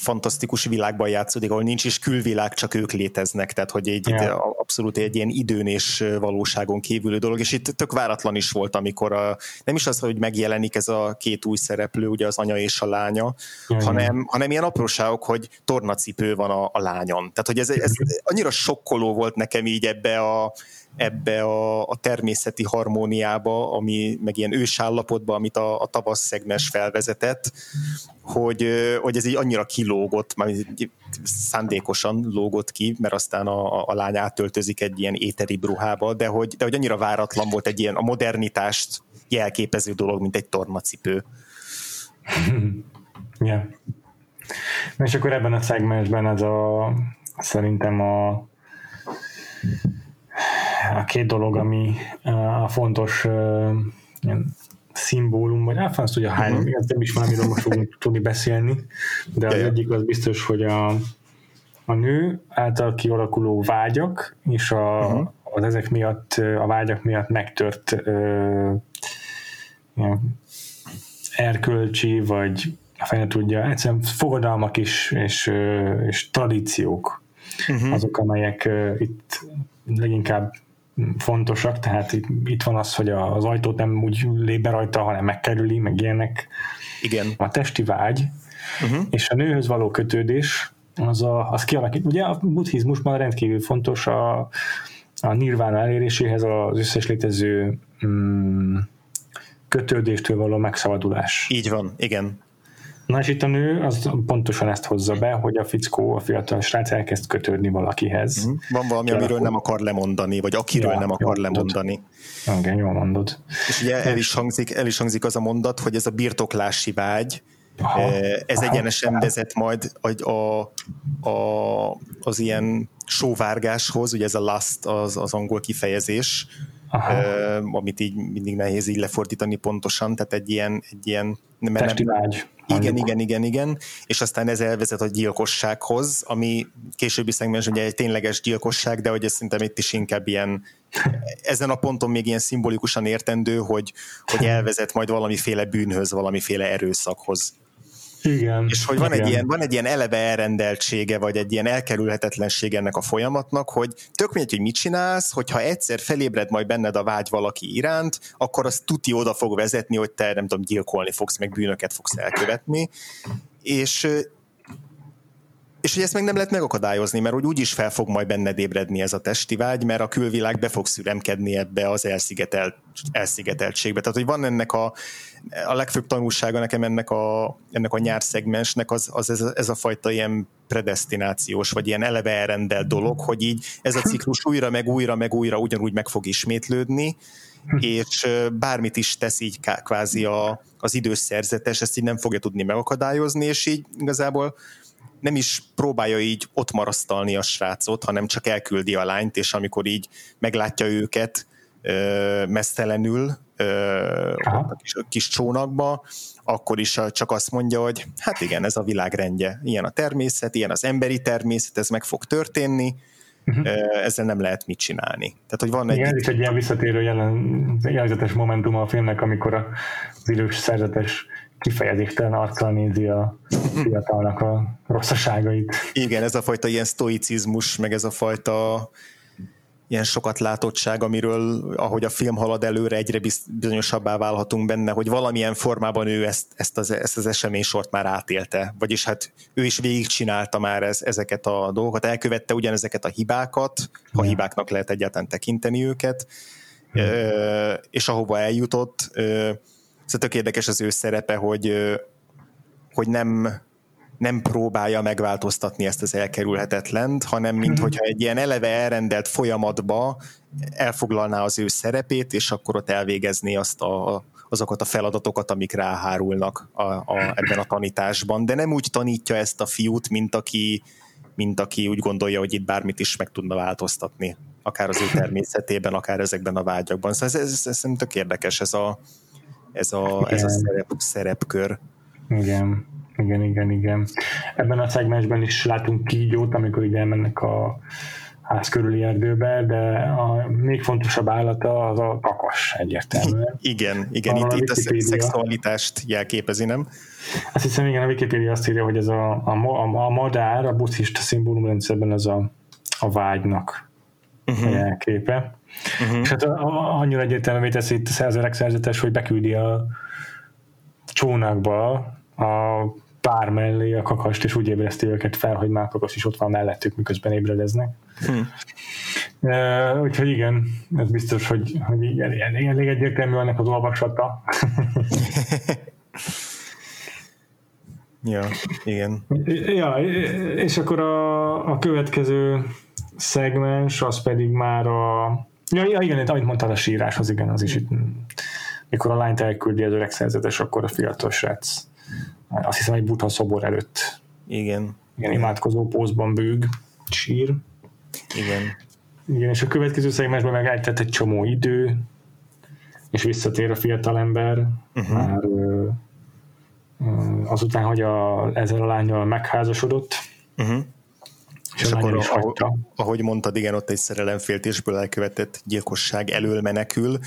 fantasztikus világban játszódik, ahol nincs is külvilág, csak ők léteznek, tehát hogy egy, yeah. abszolút egy ilyen időn és valóságon kívüli dolog, és itt tök váratlan is volt, amikor a, nem is az, hogy megjelenik ez a két új szereplő, ugye az anya és a lánya, yeah, hanem, yeah. hanem ilyen apróságok, hogy tornacipő van a, a lányon. Tehát, hogy ez, ez annyira sokkoló volt nekem így ebbe a ebbe a, a természeti harmóniába, ami meg ilyen ősállapotba, amit a, a tavasz szegmes felvezetett, hogy, hogy ez így annyira kilógott, már szándékosan lógott ki, mert aztán a, a lány átöltözik egy ilyen éteri ruhába, de hogy, de hogy annyira váratlan volt egy ilyen a modernitást jelképező dolog, mint egy tornacipő. yeah. És akkor ebben a szegmensben ez a szerintem a a két dolog, ami a fontos ilyen szimbólum, vagy hát azt tudja hány, ez nem is valamiről most fogunk tudni beszélni, de az egyik az biztos, hogy a, a nő által kialakuló vágyak, és a, uh-huh. az ezek miatt, a vágyak miatt megtört ö, ilyen erkölcsi, vagy a fene tudja, egyszerűen fogadalmak is, és, és tradíciók, uh-huh. azok, amelyek itt leginkább fontosak, tehát itt, itt van az, hogy az ajtót nem úgy lép be rajta, hanem megkerüli, meg ilyenek. Igen. A testi vágy, uh-huh. és a nőhöz való kötődés, az, a, az kialakít. Ugye a buddhizmusban rendkívül fontos a, a nirvana eléréséhez az összes létező mm, kötődéstől való megszabadulás. Így van, igen. Na és itt a nő az pontosan ezt hozza be, hogy a fickó, a fiatal srác elkezd kötődni valakihez. Mm. Van valami, Kialakul. amiről nem akar lemondani, vagy akiről ja, nem akar lemondani. Igen, jól mondod. És ugye el is, hangzik, el is hangzik az a mondat, hogy ez a birtoklási vágy, Aha. Eh, ez Aha. egyenesen vezet majd a, a, a, az ilyen sóvárgáshoz, ugye ez a last az, az angol kifejezés, Aha. amit így mindig nehéz így lefordítani pontosan, tehát egy ilyen, egy ilyen nem, Testi vágy. Igen, igen, igen, igen, és aztán ez elvezet a gyilkossághoz, ami későbbi szegmens ugye egy tényleges gyilkosság, de hogy ez szerintem itt is inkább ilyen, ezen a ponton még ilyen szimbolikusan értendő, hogy, hogy elvezet majd valamiféle bűnhöz, valamiféle erőszakhoz. Igen. És hogy van, igen. Egy ilyen, van egy ilyen eleve elrendeltsége, vagy egy ilyen elkerülhetetlenség ennek a folyamatnak, hogy tök mindegy, hogy mit csinálsz, hogyha egyszer felébred majd benned a vágy valaki iránt, akkor az tuti oda fog vezetni, hogy te nem tudom, gyilkolni fogsz, meg bűnöket fogsz elkövetni. És és hogy ezt meg nem lehet megakadályozni, mert úgy is fel fog majd benned ébredni ez a testi vágy, mert a külvilág be fog szüremkedni ebbe az elszigetelt, elszigeteltségbe. Tehát, hogy van ennek a, a legfőbb tanulsága nekem ennek a, ennek a nyárszegmensnek az, az ez, ez a fajta ilyen predestinációs, vagy ilyen eleve elrendelt dolog, hogy így ez a ciklus újra, meg újra, meg újra ugyanúgy meg fog ismétlődni, és bármit is tesz így kvázi a, az időszerzetes, ezt így nem fogja tudni megakadályozni, és így igazából nem is próbálja így ott marasztalni a srácot, hanem csak elküldi a lányt, és amikor így meglátja őket ö, mesztelenül ö, a kis, a kis csónakba, akkor is csak azt mondja, hogy hát igen, ez a világ rendje. Ilyen a természet, ilyen az emberi természet, ez meg fog történni, uh-huh. ezzel nem lehet mit csinálni. Tehát, hogy van egy... Igen, ez egy ilyen visszatérő jelen, jelzetes momentum a filmnek, amikor az idős szerzetes kifejezéstelen arccal nézi a fiatalnak a rosszaságait. Igen, ez a fajta ilyen stoicizmus, meg ez a fajta ilyen sokat látottság, amiről, ahogy a film halad előre, egyre bizonyosabbá válhatunk benne, hogy valamilyen formában ő ezt, ezt, az, ezt az eseménysort már átélte. Vagyis hát ő is végigcsinálta már ez, ezeket a dolgokat, elkövette ugyanezeket a hibákat, ha hibáknak lehet egyáltalán tekinteni őket, ja. és ahova eljutott, Szóval tök érdekes az ő szerepe, hogy, hogy nem, nem próbálja megváltoztatni ezt az elkerülhetetlent, hanem mint hogyha egy ilyen eleve elrendelt folyamatba elfoglalná az ő szerepét, és akkor ott elvégezni azt a, azokat a feladatokat, amik ráhárulnak a, a, ebben a tanításban. De nem úgy tanítja ezt a fiút, mint aki, mint aki úgy gondolja, hogy itt bármit is meg tudna változtatni, akár az ő természetében, akár ezekben a vágyakban. Szóval ez, ez, ez, ez tök érdekes ez a, ez a, ez a szerep, szerepkör. Igen, igen, igen, igen. Ebben a szegmensben is látunk kígyót, amikor ide mennek a ház körüli erdőbe, de a még fontosabb állata az a kakas egyértelműen. Igen, igen, a itt, itt a szexualitást jelképezi, nem? Azt hiszem, igen, a Wikipedia azt írja, hogy ez a, a, a, a madár, a buddhista szimbólumrendszerben az a, a vágynak uh-huh. jelképe. Uh-huh. És hát annyira egyértelművé teszi itt a szerzőrek szerzetes, hogy beküldi a csónakba a pár mellé a kakast, és úgy ébreszti őket fel, hogy már kakas is ott van mellettük, miközben ébredeznek. Hmm. Uh, úgyhogy igen, ez biztos, hogy, hogy elég, elég egyértelmű ennek az olvasata. ja, igen. Ja, és akkor a, a következő szegmens, az pedig már a Ja, ja igen, amit mondtál a sírás, az igen, az is itt, mikor a lányt elküldi az öreg szerzetes, akkor a fiatal srác azt hiszem egy buta szobor előtt igen. Igen, imádkozó pózban bőg, sír. Igen. Igen, és a következő szegmensben meg eltett egy csomó idő, és visszatér a fiatalember, uh-huh. már ö, ö, azután, hogy a, ezzel a lányjal megházasodott, uh-huh. És, és akkor, ahogy, ahogy mondtad, igen, ott egy szerelemféltésből elkövetett gyilkosság elől menekül,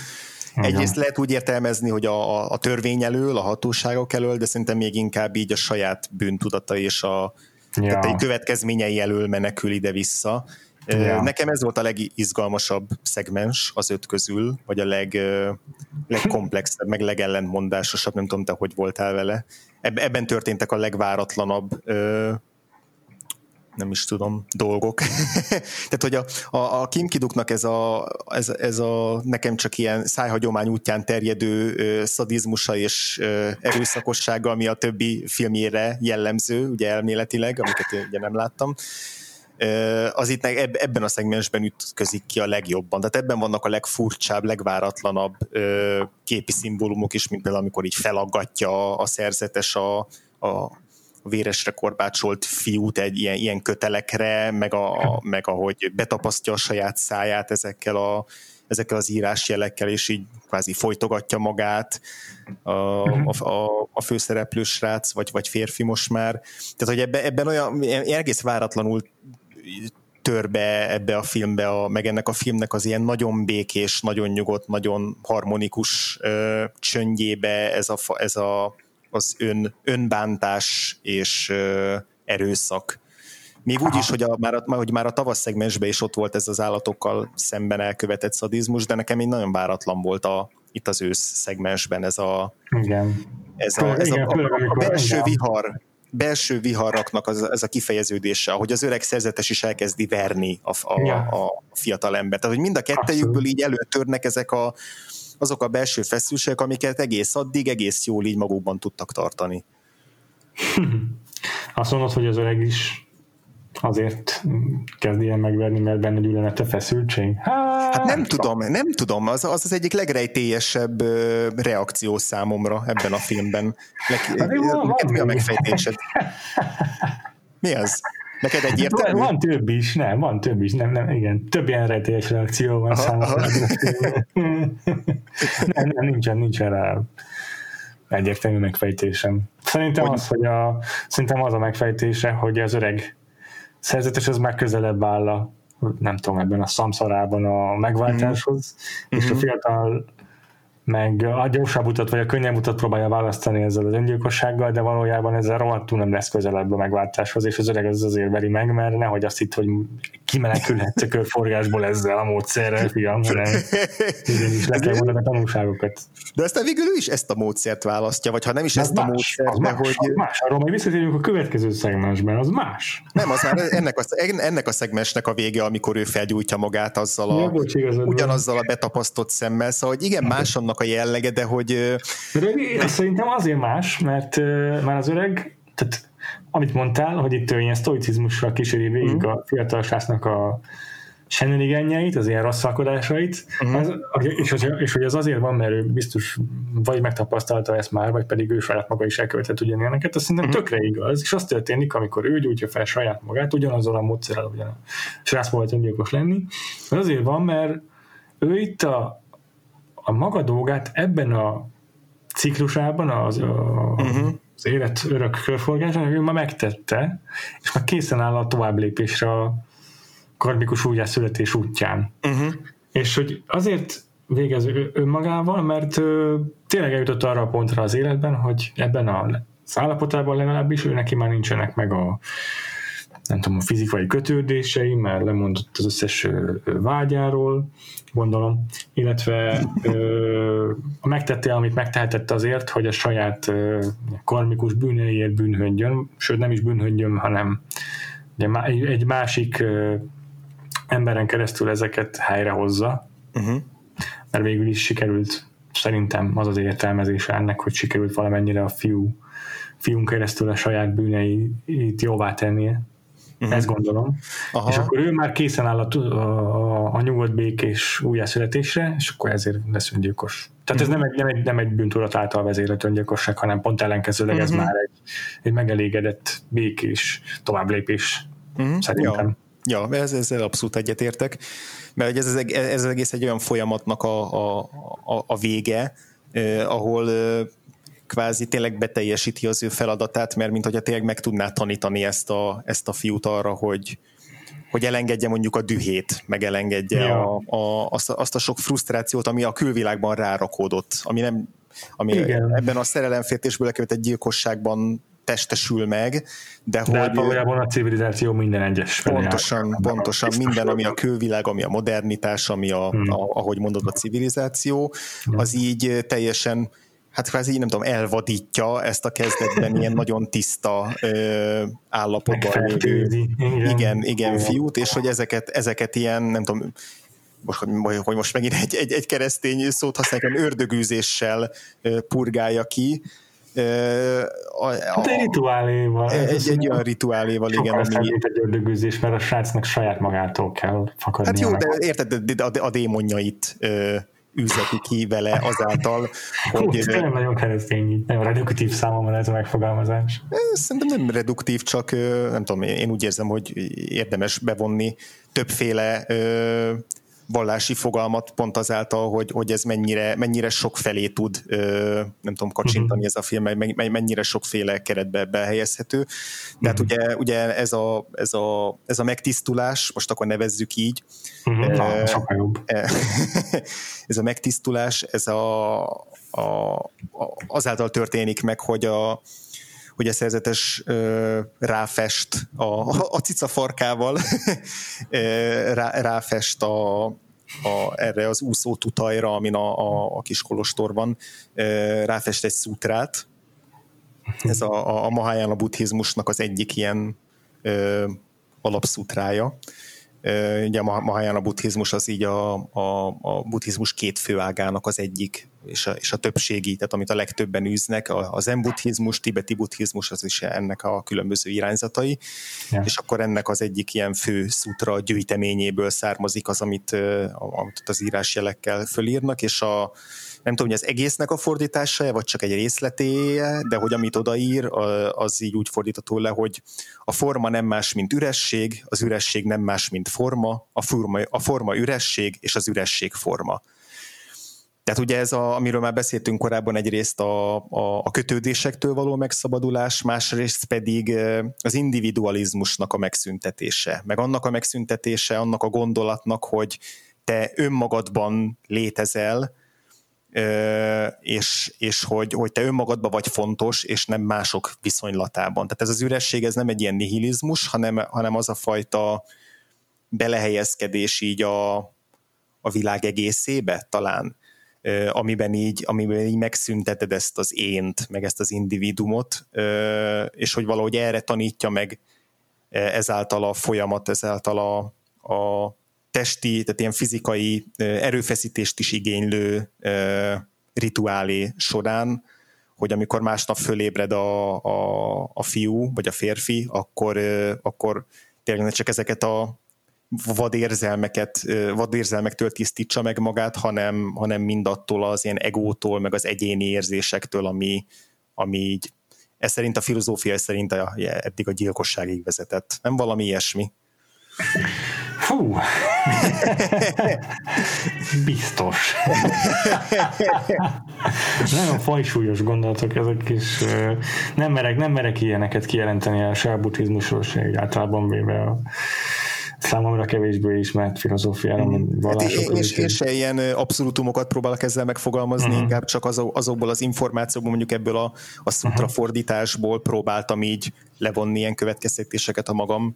igen. Egyrészt lehet úgy értelmezni, hogy a, a törvény elől, a hatóságok elől, de szerintem még inkább így a saját bűntudata és a ja. tehát következményei elől menekül ide-vissza. Ja. Nekem ez volt a legizgalmasabb szegmens az öt közül, vagy a leg, legkomplexebb, meg legellentmondásosabb, nem tudom te, hogy voltál vele. Ebben történtek a legváratlanabb nem is tudom, dolgok. Tehát, hogy a, a, a Kim Kiduknak ez a, ez, ez a nekem csak ilyen szájhagyomány útján terjedő ö, szadizmusa és ö, erőszakossága, ami a többi filmjére jellemző, ugye elméletileg, amiket én ugye nem láttam, ö, az itt ebben a szegmensben ütközik ki a legjobban. Tehát ebben vannak a legfurcsább, legváratlanabb ö, képi szimbólumok is, mint például amikor így felaggatja a szerzetes a, a véresre korbácsolt fiút egy ilyen, ilyen kötelekre, meg, a, meg ahogy betapasztja a saját száját ezekkel, a, ezekkel az írásjelekkel, és így kvázi folytogatja magát a, mhm. a, a, a főszereplő srác, vagy, vagy férfi most már. Tehát, hogy ebben, ebben olyan egész váratlanul törbe ebbe a filmbe, a, meg ennek a filmnek az ilyen nagyon békés, nagyon nyugodt, nagyon harmonikus ö, csöndjébe ez a, ez a az ön, önbántás és ö, erőszak. Még úgy is, hogy, a, már, a, hogy már a tavasz szegmensben is ott volt ez az állatokkal szemben elkövetett szadizmus, de nekem így nagyon váratlan volt a, itt az ősz szegmensben ez a, igen. Ez a, ez a, a, a, a belső vihar, belső viharaknak az, ez a kifejeződése, hogy az öreg szerzetes is elkezdi verni a, a, ja. a fiatal ember. Tehát, hogy mind a kettejükből így előtörnek ezek a, azok a belső feszültségek, amiket egész addig egész jól így magukban tudtak tartani. Azt mondod, hogy az öreg is azért kezd ilyen megverni, mert benne gyűlölet a feszültség? Hát, hát nem tudom, nem tudom. Az, az az egyik legrejtélyesebb reakció számomra ebben a filmben. Leg, hát, mi a megfejtésed? Mi az? Neked egyértelmű? Van több is, nem, van több is, nem, nem, igen, több ilyen rejtélyes reakció van számomra. nem, nem, nincsen, nincsen rá egyértelmű megfejtésem. Szerintem hogy... az, hogy a, szerintem az a megfejtése, hogy az öreg szerzetes az már közelebb áll a, nem tudom, ebben a szamszarában a megváltáshoz, mm. és a mhm. fiatal meg a gyorsabb utat, vagy a könnyebb utat próbálja választani ezzel az öngyilkossággal, de valójában ezzel rohadtul nem lesz közelebb a megváltáshoz, és az öreg ez azért veri meg, mert nehogy azt itt, hogy kimenekülhetsz a körforgásból ezzel a módszerrel, fiam, hanem is le kell mondani a tanulságokat. De aztán végül ő is ezt a módszert választja, vagy ha nem is ezt más, a módszert, de hogy... Az más, arról majd visszatérjünk a következő szegmensben, az más. Nem, az már ennek a, ennek a szegmensnek a vége, amikor ő felgyújtja magát azzal a, ja, bocs, ugyanazzal a betapasztott szemmel, szóval hogy igen, más annak a jellege, de hogy... De szerintem azért más, mert már az öreg, tehát amit mondtál, hogy itt ilyen sztoicizmusra kíséri végig mm. a fiatal srácnak a shenaniganjeit, az ilyen rosszalkodásait, uh-huh. az, és, hogy, és hogy az azért van, mert ő biztos vagy megtapasztalta ezt már, vagy pedig ő saját maga is elkövetett ugyanilyeneket, azt szerintem uh-huh. tökre igaz, és az történik, amikor ő gyújtja fel saját magát, ugyanazzal a módszerrel, ugyan a srác volt öngyilkos lenni, az azért van, mert ő itt a, a maga dolgát ebben a ciklusában, az, a, uh-huh. Az élet örök körforgásán, ő ma megtette, és már készen áll a tovább lépésre a karmikus újjászületés útján. Uh-huh. És hogy azért végez önmagával, mert ö, tényleg eljutott arra a pontra az életben, hogy ebben a, az állapotában legalábbis ő neki már nincsenek meg a nem tudom, a fizikai kötődései, mert lemondott az összes vágyáról, gondolom, illetve ö, megtette, amit megtehetett azért, hogy a saját ö, karmikus bűneiért bűnhődjön, sőt nem is bűnhődjön, hanem ugye, egy másik ö, emberen keresztül ezeket helyrehozza, uh-huh. mert végül is sikerült szerintem az az értelmezése ennek, hogy sikerült valamennyire a fiú, fiún keresztül a saját bűneit jóvá tennie. Uh-huh. Ezt gondolom. Aha. És akkor ő már készen áll a, a, a nyugodt békés újjászületésre, és akkor ezért lesz öngyilkos. Tehát uh-huh. ez nem egy, nem egy, nem egy bűntudat által vezérelt öngyilkosság, hanem pont ellenkezőleg uh-huh. ez már egy, egy megelégedett békés továbblépés uh-huh. szerintem. Ja. Ja, ez, ezzel abszolút egyetértek, mert ez, ez, ez az egész egy olyan folyamatnak a, a, a, a vége, eh, ahol eh, kvázi tényleg beteljesíti az ő feladatát, mert mint hogyha tényleg meg tudná tanítani ezt a, ezt a fiút arra, hogy, hogy elengedje mondjuk a dühét, meg elengedje ja. a, a, azt, a, azt a sok frusztrációt, ami a külvilágban rárakódott, ami nem ami Igen. ebben a szerelemfértésből lekövetett gyilkosságban testesül meg, de, de hogy... valójában a civilizáció minden egyes Pontosan, pontosan minden, ami a külvilág, ami a modernitás, ami a, hmm. a ahogy mondod, a civilizáció, az így teljesen hát kvázi nem tudom, elvadítja ezt a kezdetben ilyen nagyon tiszta ö, állapotban lévő igen, igen, fiút, és hogy ezeket, ezeket ilyen, nem tudom, most, hogy most megint egy, egy, egy keresztény szót használják, ördögűzéssel purgálja ki, a, a, hát egy rituáléval. Egy, egy olyan rituáléval, igen. Ami... Mint egy ördögűzés, mert a srácnak saját magától kell fakadni. Hát jó, de érted, a, a démonjait ö, üzeti ki vele azáltal, hogy... Hú, nem nagyon keresztény, nagyon reduktív számomra ez a megfogalmazás. Szerintem nem reduktív, csak nem tudom, én úgy érzem, hogy érdemes bevonni többféle vallási fogalmat pont azáltal, hogy, hogy ez mennyire, mennyire sok felé tud, nem tudom, kacsintani uh-huh. ez a film, mennyire sokféle keretbe behelyezhető. Tehát uh-huh. ugye, ugye ez, a, ez, a, ez a megtisztulás, most akkor nevezzük így, uh-huh. Na, sokkal jobb. ez a megtisztulás, ez a, a, a, azáltal történik meg, hogy a, hogy a szerzetes ö, ráfest a, a cica farkával, rá, ráfest a, a, erre az úszó tutajra, amin a, a, a kis kolostor van, ráfest egy szútrát. Ez a, a, a Mahayana buddhizmusnak az egyik ilyen ö, alapszútrája. Ugye a Mahayana buddhizmus az így a, a, a buddhizmus két főágának az egyik, és a, és a többségi, tehát amit a legtöbben űznek, a, a zen buddhizmus, tibeti buddhizmus, az is ennek a különböző irányzatai, ja. és akkor ennek az egyik ilyen fő szutra gyűjteményéből származik az, amit, amit az írásjelekkel fölírnak, és a, nem tudom, hogy az egésznek a fordítása, vagy csak egy részletéje, de hogy amit odaír, az így úgy fordítható le, hogy a forma nem más, mint üresség, az üresség nem más, mint forma, a forma, a forma üresség, és az üresség forma. Tehát ugye ez, a, amiről már beszéltünk korábban, egyrészt a, a, a kötődésektől való megszabadulás, másrészt pedig az individualizmusnak a megszüntetése, meg annak a megszüntetése, annak a gondolatnak, hogy te önmagadban létezel, és, és hogy, hogy te önmagadban vagy fontos, és nem mások viszonylatában. Tehát ez az üresség, ez nem egy ilyen nihilizmus, hanem, hanem az a fajta belehelyezkedés így a, a világ egészébe talán, amiben így, amiben így megszünteted ezt az ént, meg ezt az individumot, és hogy valahogy erre tanítja meg ezáltal a folyamat, ezáltal a, a testi, tehát ilyen fizikai erőfeszítést is igénylő rituálé során, hogy amikor másnap fölébred a, a, a fiú, vagy a férfi, akkor, akkor tényleg csak ezeket a vadérzelmeket, vadérzelmektől tisztítsa meg magát, hanem, hanem mindattól az ilyen egótól, meg az egyéni érzésektől, ami, ami így, ez szerint a filozófia ez szerint a, eddig a gyilkosságig vezetett. Nem valami ilyesmi. Fú! Biztos. Nagyon fajsúlyos gondolatok ezek is. Nem merek, nem merek ilyeneket kijelenteni a se buddhizmusról, se általában véve a számomra kevésbé ismert filozófiára, mint hát én, és, én se ilyen abszolútumokat próbálok ezzel megfogalmazni, uh-huh. inkább csak azok, azokból az információkból, mondjuk ebből a, a szutra uh-huh. fordításból próbáltam így levonni ilyen következtetéseket a magam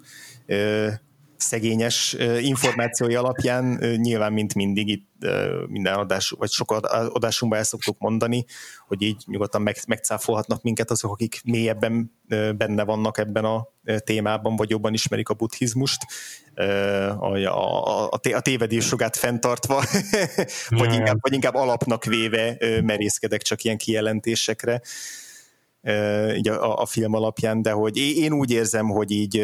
szegényes információi alapján nyilván, mint mindig itt minden adás, vagy sok adásunkban el szoktuk mondani, hogy így nyugodtan meg, megcáfolhatnak minket azok, akik mélyebben benne vannak ebben a témában, vagy jobban ismerik a buddhizmust, a, a, a tévedés jogát fenntartva, vagy, inkább, vagy inkább alapnak véve merészkedek csak ilyen kijelentésekre így a, a film alapján, de hogy én úgy érzem, hogy így,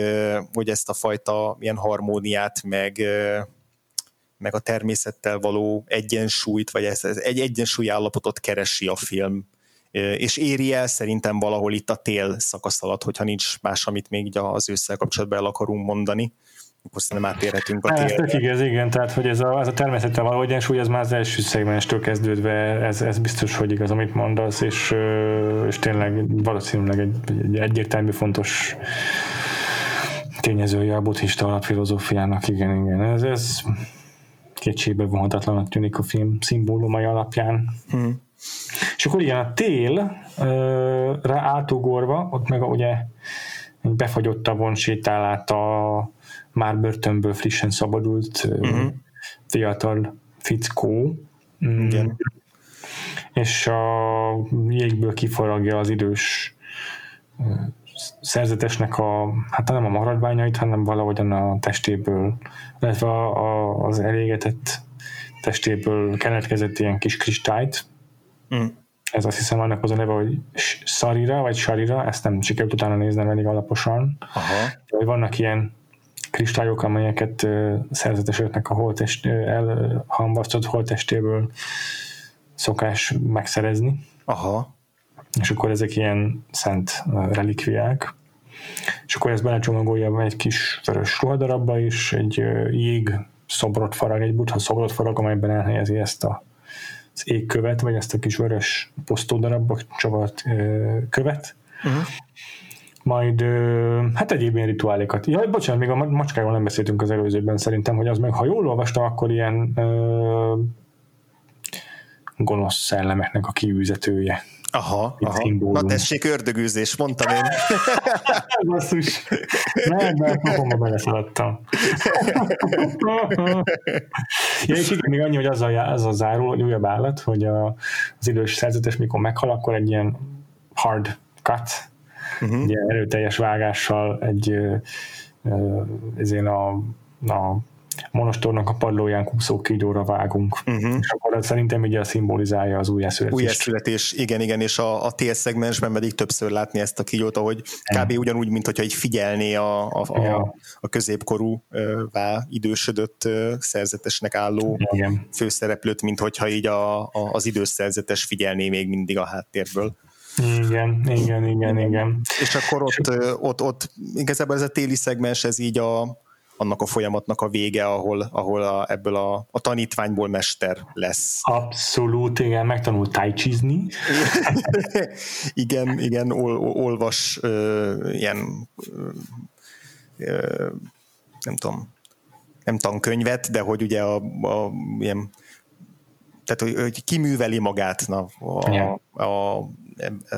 hogy ezt a fajta ilyen harmóniát, meg, meg a természettel való egyensúlyt, vagy ezt, egy egyensúly állapotot keresi a film, és éri el szerintem valahol itt a tél szakasz alatt, hogyha nincs más, amit még az ősszel kapcsolatban el akarunk mondani akkor szerintem átérhetünk a térre. Ez igaz, igen, tehát hogy ez a, ez a természettel való egyensúly, az már az első szegmenstől kezdődve, ez, ez biztos, hogy igaz, amit mondasz, és, és tényleg valószínűleg egy, egy egyértelmű fontos tényezője a buddhista alapfilozófiának, igen, igen, ez, ez kétségbe vonhatatlanak tűnik a film szimbólumai alapján. Hmm. És akkor igen, a télre átugorva, ott meg ugye befagyott tavon sétál át a már börtönből frissen szabadult uh-huh. fiatal fickó. Mm. Igen. És a jégből kifaragja az idős szerzetesnek a, hát nem a maradványait, hanem valahogyan a testéből, illetve a, a, az elégetett testéből keletkezett ilyen kis kristályt. Mm. Ez azt hiszem annak az a neve, hogy Sarira, vagy Sarira, ezt nem sikerült utána néznem elég alaposan. Aha. De vannak ilyen kristályok, amelyeket szerzetesöknek a holtest, elhamvasztott holtestéből szokás megszerezni. Aha. És akkor ezek ilyen szent relikviák. És akkor ezt belecsomagolja egy kis vörös ruhadarabba is, egy jég szobrot farag, egy butha szobrot farag, amelyben elhelyezi ezt a az égkövet, vagy ezt a kis vörös posztódarabba csavart követ, uh-huh majd hát egyéb ilyen rituálékat. Ja, bocsánat, még a macskáról nem beszéltünk az előzőben szerintem, hogy az meg, ha jól olvastam, akkor ilyen ö, gonosz szellemeknek a kiűzetője. Aha, aha. Szimbólum. Na tessék, ördögűzés, mondtam én. Basszus. Nem, nem, napomba beleszaladtam. ja, és igen, még annyi, hogy az a, az a záró, hogy újabb állat, hogy a, az idős szerzetes, mikor meghal, akkor egy ilyen hard cut, uh-huh. ugye erőteljes vágással egy ezén a, a monostornak a padlóján kúszó kígyóra vágunk. Uh-huh. És akkor szerintem ugye szimbolizálja az újjászületést. Újjászületés, igen, igen, és a, a télszegmensben pedig többször látni ezt a kígyót, ahogy kb. ugyanúgy, mint hogyha így figyelné a, a, a, a középkorú vá idősödött szerzetesnek álló igen. főszereplőt, mint hogyha így a, a, az idős szerzetes figyelné még mindig a háttérből. Igen, igen, igen, igen. És akkor ott, ott, ott igazából ez a téli szegmens, ez így a, annak a folyamatnak a vége, ahol, ahol a, ebből a, a tanítványból mester lesz. Abszolút, igen, megtanul tájcsizni. igen, igen, ol, olvas ö, ilyen ö, nem tudom, nem tankönyvet, de hogy ugye a, a ilyen tehát, hogy, hogy kiműveli magát na, a, yeah. a, a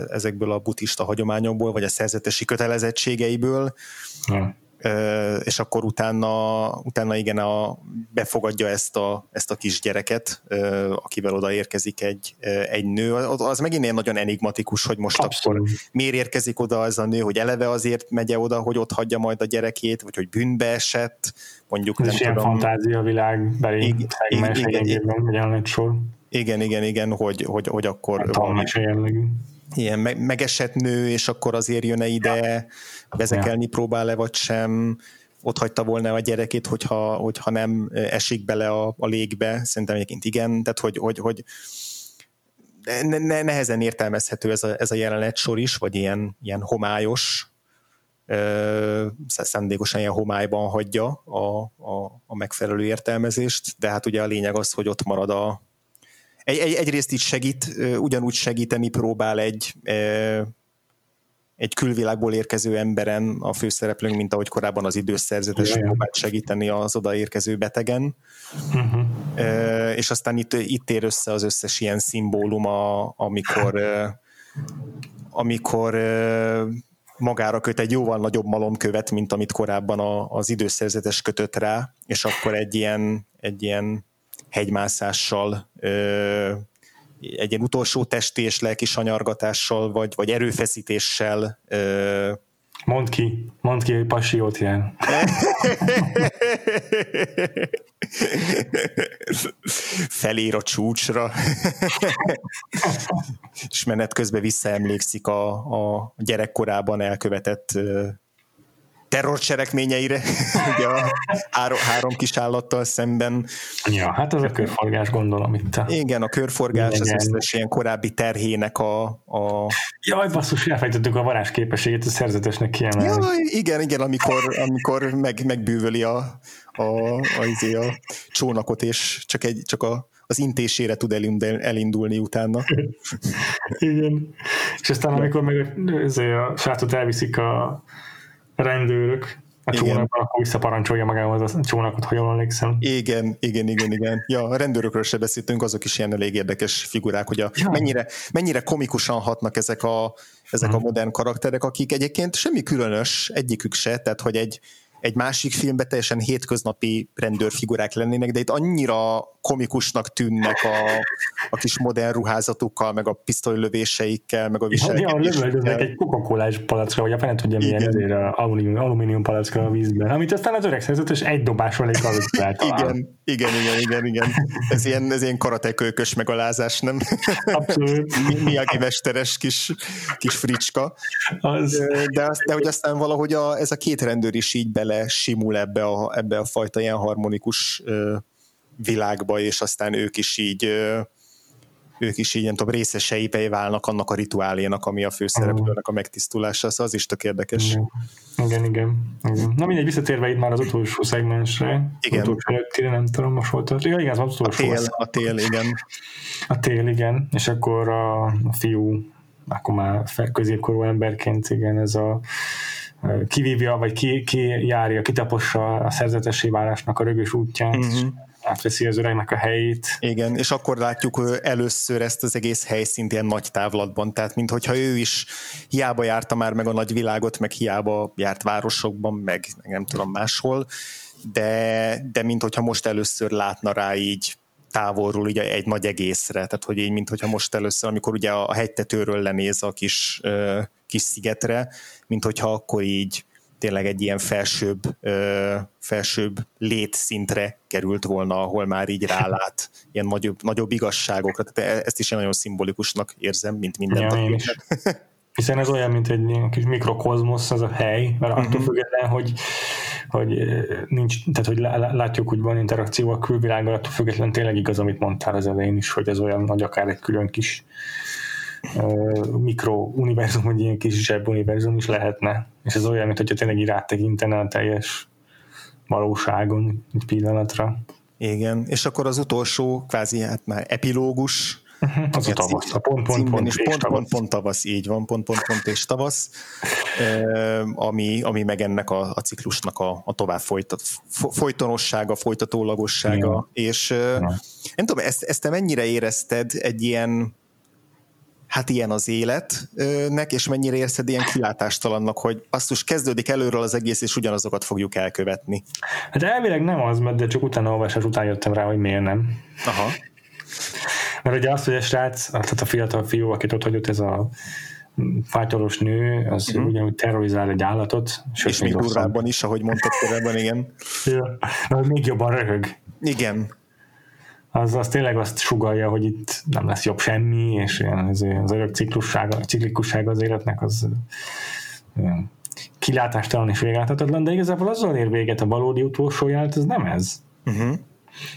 ezekből a buddhista hagyományokból, vagy a szerzetesi kötelezettségeiből, hmm. és akkor utána, utána igen, a, befogadja ezt a, ezt a kisgyereket, akivel oda érkezik egy, egy nő. Az megint ilyen nagyon enigmatikus, hogy most Abszolút. akkor miért érkezik oda ez a nő, hogy eleve azért megye oda, hogy ott hagyja majd a gyerekét, vagy hogy bűnbe esett, mondjuk ez nem ilyen tudom. fantázia világbeli igen, igen, igen, igen, igen, igen, igen, hogy, hogy, hogy akkor hát, valami, ilyen megesett nő, és akkor azért jön-e ide, vezekelni próbál-e vagy sem, ott hagyta volna a gyerekét, hogyha, hogyha nem esik bele a, a légbe, szerintem egyébként igen, tehát hogy, hogy, hogy ne, nehezen értelmezhető ez a, ez a jelenet sor is, vagy ilyen, ilyen homályos, szándékosan ilyen homályban hagyja a, a, a megfelelő értelmezést, de hát ugye a lényeg az, hogy ott marad a, egy, egy, egyrészt itt segít, ugyanúgy segíteni próbál egy egy külvilágból érkező emberen a főszereplőnk, mint ahogy korábban az időszerzetes próbált segíteni az odaérkező betegen. Uh-huh. És aztán itt, itt ér össze az összes ilyen szimbóluma, amikor amikor magára köt egy jóval nagyobb malomkövet, mint amit korábban a, az időszerzetes kötött rá, és akkor egy ilyen, egy ilyen hegymászással egy ilyen utolsó testi és lelki sanyargatással, vagy, vagy erőfeszítéssel Mondd ki, mondd ki, hogy pasiót jel. Felér a csúcsra. és menet közben visszaemlékszik a, a gyerekkorában elkövetett terrorcselekményeire, ugye a három, három kis állattal szemben. Ja, hát az a körforgás gondolom itt. A... Igen, a körforgás az összes ilyen korábbi terhének a... a... Jaj, basszus, elfejtettük a varázsképességét a szerzetesnek kiemelni. Jaj, igen, igen, amikor, amikor meg, megbűvöli a, a, a, izé, a, a csónakot, és csak, egy, csak a, az intésére tud elindulni utána. Igen. És aztán amikor meg a srácot elviszik a rendőrök a csónakban, akkor visszaparancsolja magához a csónakot, ha jól emlékszem. Igen, igen, igen, igen. Ja, a rendőrökről se beszéltünk, azok is ilyen elég érdekes figurák, hogy a, ja. mennyire, mennyire komikusan hatnak ezek a, ezek hmm. a modern karakterek, akik egyébként semmi különös, egyikük se, tehát hogy egy, egy másik filmben teljesen hétköznapi rendőrfigurák lennének, de itt annyira komikusnak tűnnek a, a kis modern ruházatukkal, meg a pisztolylövéseikkel, meg a viselkedésekkel. Ja, egy coca palackra, vagy a fene tudja milyen ezért alumínium, alumínium palackra a vízben, amit aztán az öreg szerzetes egy dobásról egy kalózát igen, igen, igen, igen, igen. Ez ilyen, ez ilyen karatekölkös megalázás, nem? Abszolút. Miyagi mesteres kis, kis fricska. Az. De, az, de hogy aztán valahogy a, ez a két rendőr is így bele simul ebbe a, ebbe a fajta ilyen harmonikus világba, és aztán ők is így ők is így, nem tudom, részesei válnak annak a rituálénak, ami a főszereplőnek a megtisztulása, szóval az is tök érdekes. Igen, igen, igen. igen. Na mindegy, visszatérve itt már az utolsó szegmensre, igen. utolsó előttire, nem tudom, most volt. Ja, igen, az utolsó. A tél, a tél, igen. A tél, igen, és akkor a, a fiú, akkor már középkorú emberként, igen, ez a kivívja, vagy ki, ki járja, kitapossa a szerzetessé válásnak a rögös útját, uh-huh átveszi az öregnek a helyét. Igen, és akkor látjuk először ezt az egész helyszínt ilyen nagy távlatban, tehát minthogyha ő is hiába járta már meg a nagy világot, meg hiába járt városokban, meg, meg nem tudom máshol, de, de minthogyha most először látna rá így távolról ugye egy nagy egészre, tehát hogy így, mintha most először, amikor ugye a hegytetőről lenéz a kis, kis szigetre, minthogyha akkor így tényleg egy ilyen felsőbb, ö, felsőbb létszintre került volna, ahol már így rálát ilyen nagyobb, nagyobb igazságokra. Tehát e, ezt is én nagyon szimbolikusnak érzem, mint minden. Ja, Hiszen ez olyan, mint egy kis mikrokozmosz, az a hely, mert attól uh-huh. független, hogy, hogy nincs, tehát hogy látjuk, hogy van interakció a külvilággal, attól független tényleg igaz, amit mondtál az elején is, hogy ez olyan nagy, akár egy külön kis mikrouniverzum, vagy ilyen kis zsebuniverzum is lehetne. És ez olyan, mintha tényleg így rátekintene a teljes valóságon egy pillanatra. Igen, és akkor az utolsó, kvázi hát már epilógus, az a tavasz, a pont, pont, pont, és pont, pont, pont, tavasz, így van, pont, pont, pont és tavasz, ami, ami meg ennek a, a ciklusnak a, a tovább folytat, folytonossága, folytatólagossága, Igen. és ja. nem tudom, ezt, ezt te mennyire érezted egy ilyen hát ilyen az életnek, és mennyire érzed ilyen kilátástalannak, hogy basszus, kezdődik előről az egész, és ugyanazokat fogjuk elkövetni. Hát elvileg nem az, mert de csak utána olvasás után jöttem rá, hogy miért nem. Aha. Mert ugye azt, hogy a srác, tehát a fiatal fiú, akit ott hagyott ez a fájtolos nő, az uh-huh. ugyanúgy terrorizál egy állatot. És még durvábban is, ahogy mondtad korábban, igen. ja. Na, még jobban röhög. Igen az, az tényleg azt sugalja, hogy itt nem lesz jobb semmi, és ilyen, az, az örök ciklussága, ciklikussága az életnek az ilyen, kilátástalan és végelhetetlen, de igazából azzal ér véget a valódi utolsó jelet, ez nem ez. Uh-huh.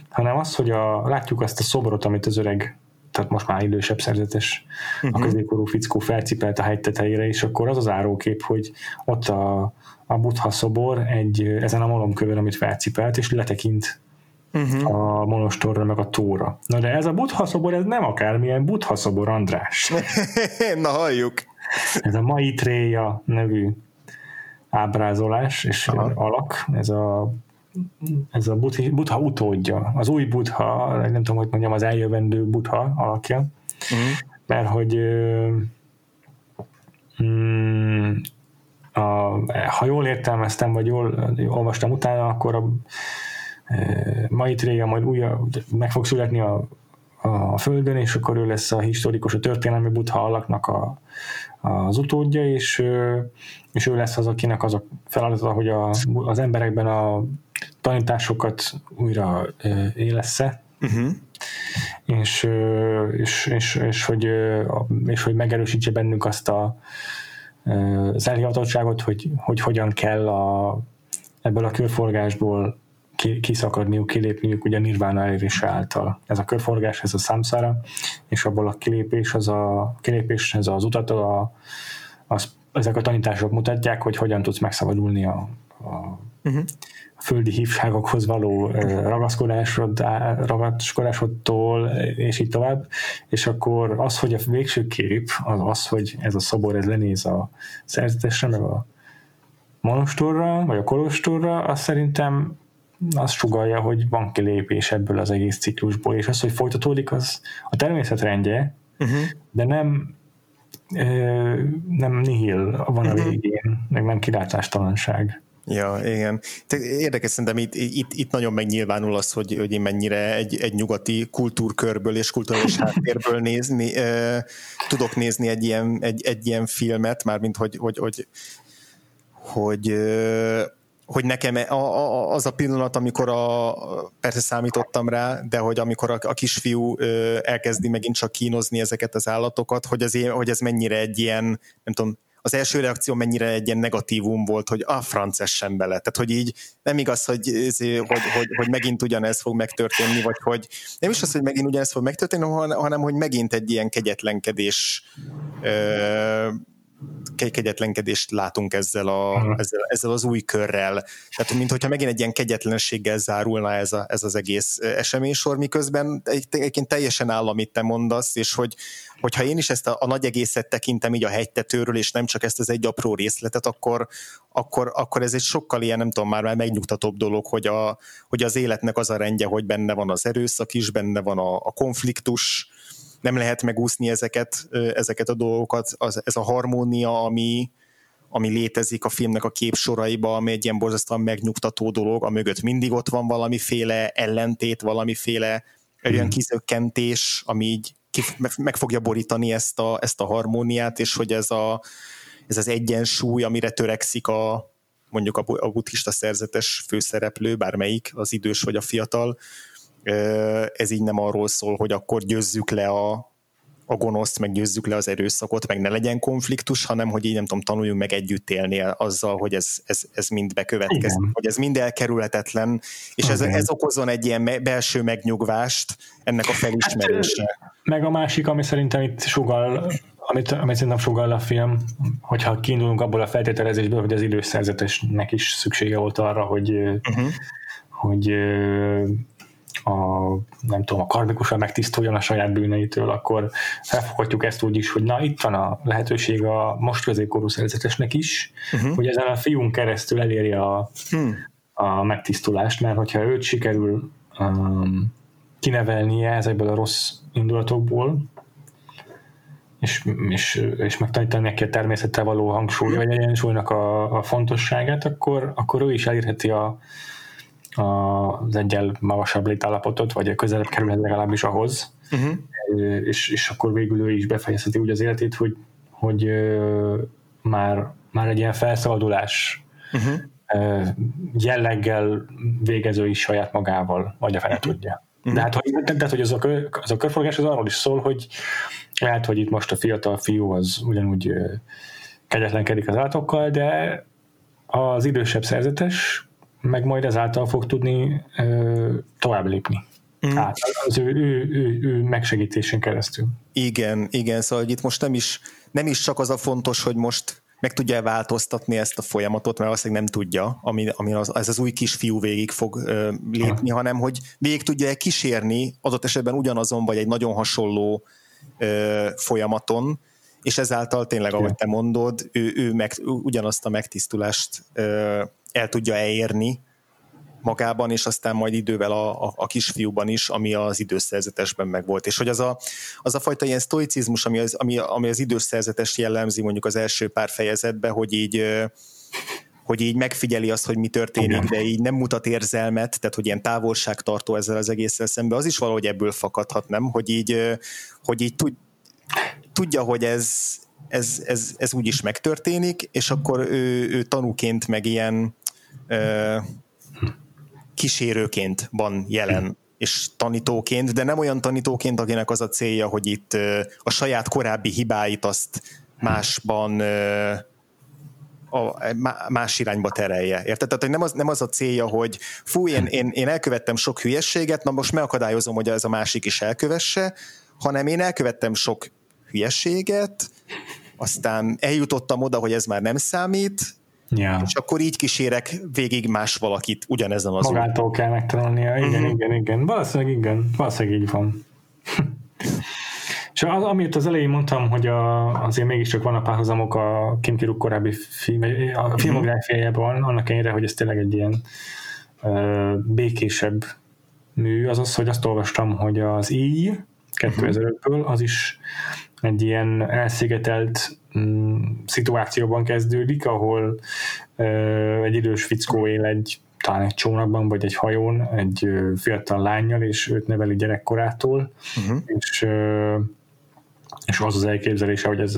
Hanem az, hogy a, látjuk azt a szobrot, amit az öreg tehát most már idősebb szerzetes uh-huh. a középkorú fickó felcipelt a hegy tetejére, és akkor az az árókép, hogy ott a, a buddha szobor egy, ezen a malomkövön, amit felcipelt, és letekint uh-huh. a monostorra, meg a tóra. Na de ez a buddha szobor, ez nem akármilyen buddha szobor, András. Na halljuk. Ez a Maitreya nevű ábrázolás és Aha. alak, ez a ez a buddha utódja, az új buddha, nem tudom, hogy mondjam, az eljövendő buddha alakja, uh-huh. mert hogy mm, a, ha jól értelmeztem, vagy jól olvastam utána, akkor a e, Maitreya majd újra meg fog születni a, a Földön, és akkor ő lesz a historikus, a történelmi Buddha alaknak a, az utódja, és, és ő lesz az, akinek az a feladata, hogy a, az emberekben a tanításokat újra élesse, uh-huh. és, és, és, és, hogy, és hogy megerősítse bennünk azt a, az elhivatottságot, hogy, hogy hogyan kell a, ebből a körforgásból kiszakadniuk, kilépniük ugye a nirvana elérése által. Ez a körforgás, ez a számszára, és abból a kilépés, az a kilépés, ez az utat, a, az, ezek a tanítások mutatják, hogy hogyan tudsz megszabadulni a, a, uh-huh. Földi hívságokhoz való ragaszkodásod, ragaszkodásodtól, és így tovább. És akkor az, hogy a végső kép, az az, hogy ez a szobor, ez lenéz a szerzetesre, meg a monostorra, vagy a kolostorra, az szerintem azt sugalja, hogy van kilépés ebből az egész ciklusból, és az, hogy folytatódik, az a természet rendje, uh-huh. de nem nem nihil van a uh-huh. végén, meg nem kilátástalanság. Ja, igen. Érdekes szerintem itt, itt, itt nagyon megnyilvánul az, hogy, hogy én mennyire egy, egy nyugati kultúrkörből és kulturális háttérből nézni, eh, tudok nézni egy ilyen, egy, egy ilyen filmet, mármint hogy, hogy, hogy, hogy hogy nekem a, az a pillanat, amikor a, persze számítottam rá, de hogy amikor a, a kisfiú elkezdi megint csak kínozni ezeket az állatokat, hogy, az, hogy ez mennyire egy ilyen, nem tudom, az első reakció mennyire egy ilyen negatívum volt, hogy a franc essen bele. Tehát, hogy így nem igaz, hogy, hogy, hogy, hogy megint ugyanez fog megtörténni, vagy hogy nem is az, hogy megint ugyanez fog megtörténni, hanem hogy megint egy ilyen kegyetlenkedés ö, kegyetlenkedést látunk ezzel, a, ezzel, ezzel az új körrel. Tehát, mint hogyha megint egy ilyen kegyetlenséggel zárulna ez, a, ez az egész eseménysor, miközben egyébként teljesen áll, amit te mondasz, és hogy, hogyha én is ezt a, a nagy egészet tekintem így a hegytetőről, és nem csak ezt az egy apró részletet, akkor, akkor, akkor ez egy sokkal ilyen, nem tudom, már, már megnyugtatóbb dolog, hogy, a, hogy az életnek az a rendje, hogy benne van az erőszak is, benne van a, a konfliktus, nem lehet megúszni ezeket, ezeket a dolgokat, az, ez a harmónia, ami, ami létezik a filmnek a képsoraiba, ami egy ilyen borzasztóan megnyugtató dolog, a mögött mindig ott van valamiféle ellentét, valamiféle olyan hmm. kizökkentés, ami így meg fogja borítani ezt a, ezt a harmóniát, és hogy ez, a, ez az egyensúly, amire törekszik a, mondjuk a buddhista szerzetes főszereplő, bármelyik, az idős vagy a fiatal, ez így nem arról szól, hogy akkor győzzük le a, a gonoszt, meg győzzük le az erőszakot, meg ne legyen konfliktus, hanem hogy így nem tudom, tanuljunk meg együtt élni azzal, hogy ez, ez, ez mind bekövetkezik, Igen. hogy ez mind elkerülhetetlen, és ez, ez okozon egy ilyen belső megnyugvást ennek a felismerése. Hát, meg a másik, ami szerintem itt sugal, amit, amit szerintem sugal a film, hogyha kiindulunk abból a feltételezésből, hogy az időszerzetesnek is szüksége volt arra, hogy, uh-huh. hogy a, nem tudom, a karbikusan megtisztuljon a saját bűneitől, akkor felfoghatjuk ezt úgy is, hogy na itt van a lehetőség a most középkorú szerzetesnek is, uh-huh. hogy ezen a fiún keresztül eléri a, hmm. a megtisztulást, mert hogyha őt sikerül um, kinevelnie ezekből a rossz indulatokból, és, és, és megtanítani neki a természettel való hangsúly, vagy egyensúlynak a, a fontosságát, akkor, akkor ő is elérheti a, az egyel magasabb létállapotot, vagy közelebb kerülhet legalábbis ahhoz, uh-huh. és, és akkor végül ő is befejezheti úgy az életét, hogy, hogy már, már egy ilyen felszabadulás uh-huh. jelleggel végező is saját magával, vagy a fele uh-huh. tudja. De hát hogy, de, de, hogy az, a, az a körforgás az arról is szól, hogy lehet, hogy itt most a fiatal fiú az ugyanúgy kegyetlenkedik az állatokkal, de az idősebb szerzetes meg majd ezáltal fog tudni ö, tovább lépni. Mm. Hát az ő, ő, ő, ő megsegítésén keresztül. Igen, igen, szóval hogy itt most nem is, nem is csak az a fontos, hogy most meg tudja változtatni ezt a folyamatot, mert valószínűleg nem tudja, ami, ami az, ez az új kisfiú végig fog ö, lépni, ha. hanem hogy végig tudja kísérni adott esetben ugyanazon, vagy egy nagyon hasonló ö, folyamaton, és ezáltal tényleg, ahogy te mondod, ő, ő meg, ugyanazt a megtisztulást ö, el tudja elérni, magában, és aztán majd idővel a, a, a kisfiúban is, ami az időszerzetesben megvolt. És hogy az a, az a fajta ilyen stoicizmus, ami az, ami, ami az időszerzetes jellemzi mondjuk az első pár fejezetben, hogy így hogy így megfigyeli azt, hogy mi történik, de így nem mutat érzelmet, tehát hogy ilyen távolságtartó ezzel az egésszel szemben, az is valahogy ebből fakadhat, nem? Hogy így, hogy így tud, tudja, hogy ez, ez, ez, ez úgy is megtörténik, és akkor ő, ő tanúként meg ilyen kísérőként van jelen és tanítóként, de nem olyan tanítóként, akinek az a célja, hogy itt a saját korábbi hibáit azt másban a, más irányba terelje. Érted? Tehát hogy nem az, nem az a célja, hogy fú, én, én, én elkövettem sok hülyességet, na most megakadályozom, hogy ez a másik is elkövesse, hanem én elkövettem sok hülyeséget, aztán eljutottam oda, hogy ez már nem számít, ja. és akkor így kísérek végig más valakit ugyanezen az Magától úton. kell megtanulnia, igen, uh-huh. igen, igen. Valószínűleg igen, valószínűleg így van. És az, amit az elején mondtam, hogy a, azért mégiscsak van a párhuzamok a Kim Kiruk korábbi film, a mhm. filmográfiájában, annak ellenére, hogy ez tényleg egy ilyen uh, békésebb mű, az az, hogy azt olvastam, hogy az íj 2005-ből, az is egy ilyen elszigetelt szituációban kezdődik, ahol egy idős fickó él egy talán egy csónakban, vagy egy hajón, egy fiatal lányjal, és őt neveli gyerekkorától, uh-huh. és és az az elképzelése, hogy ez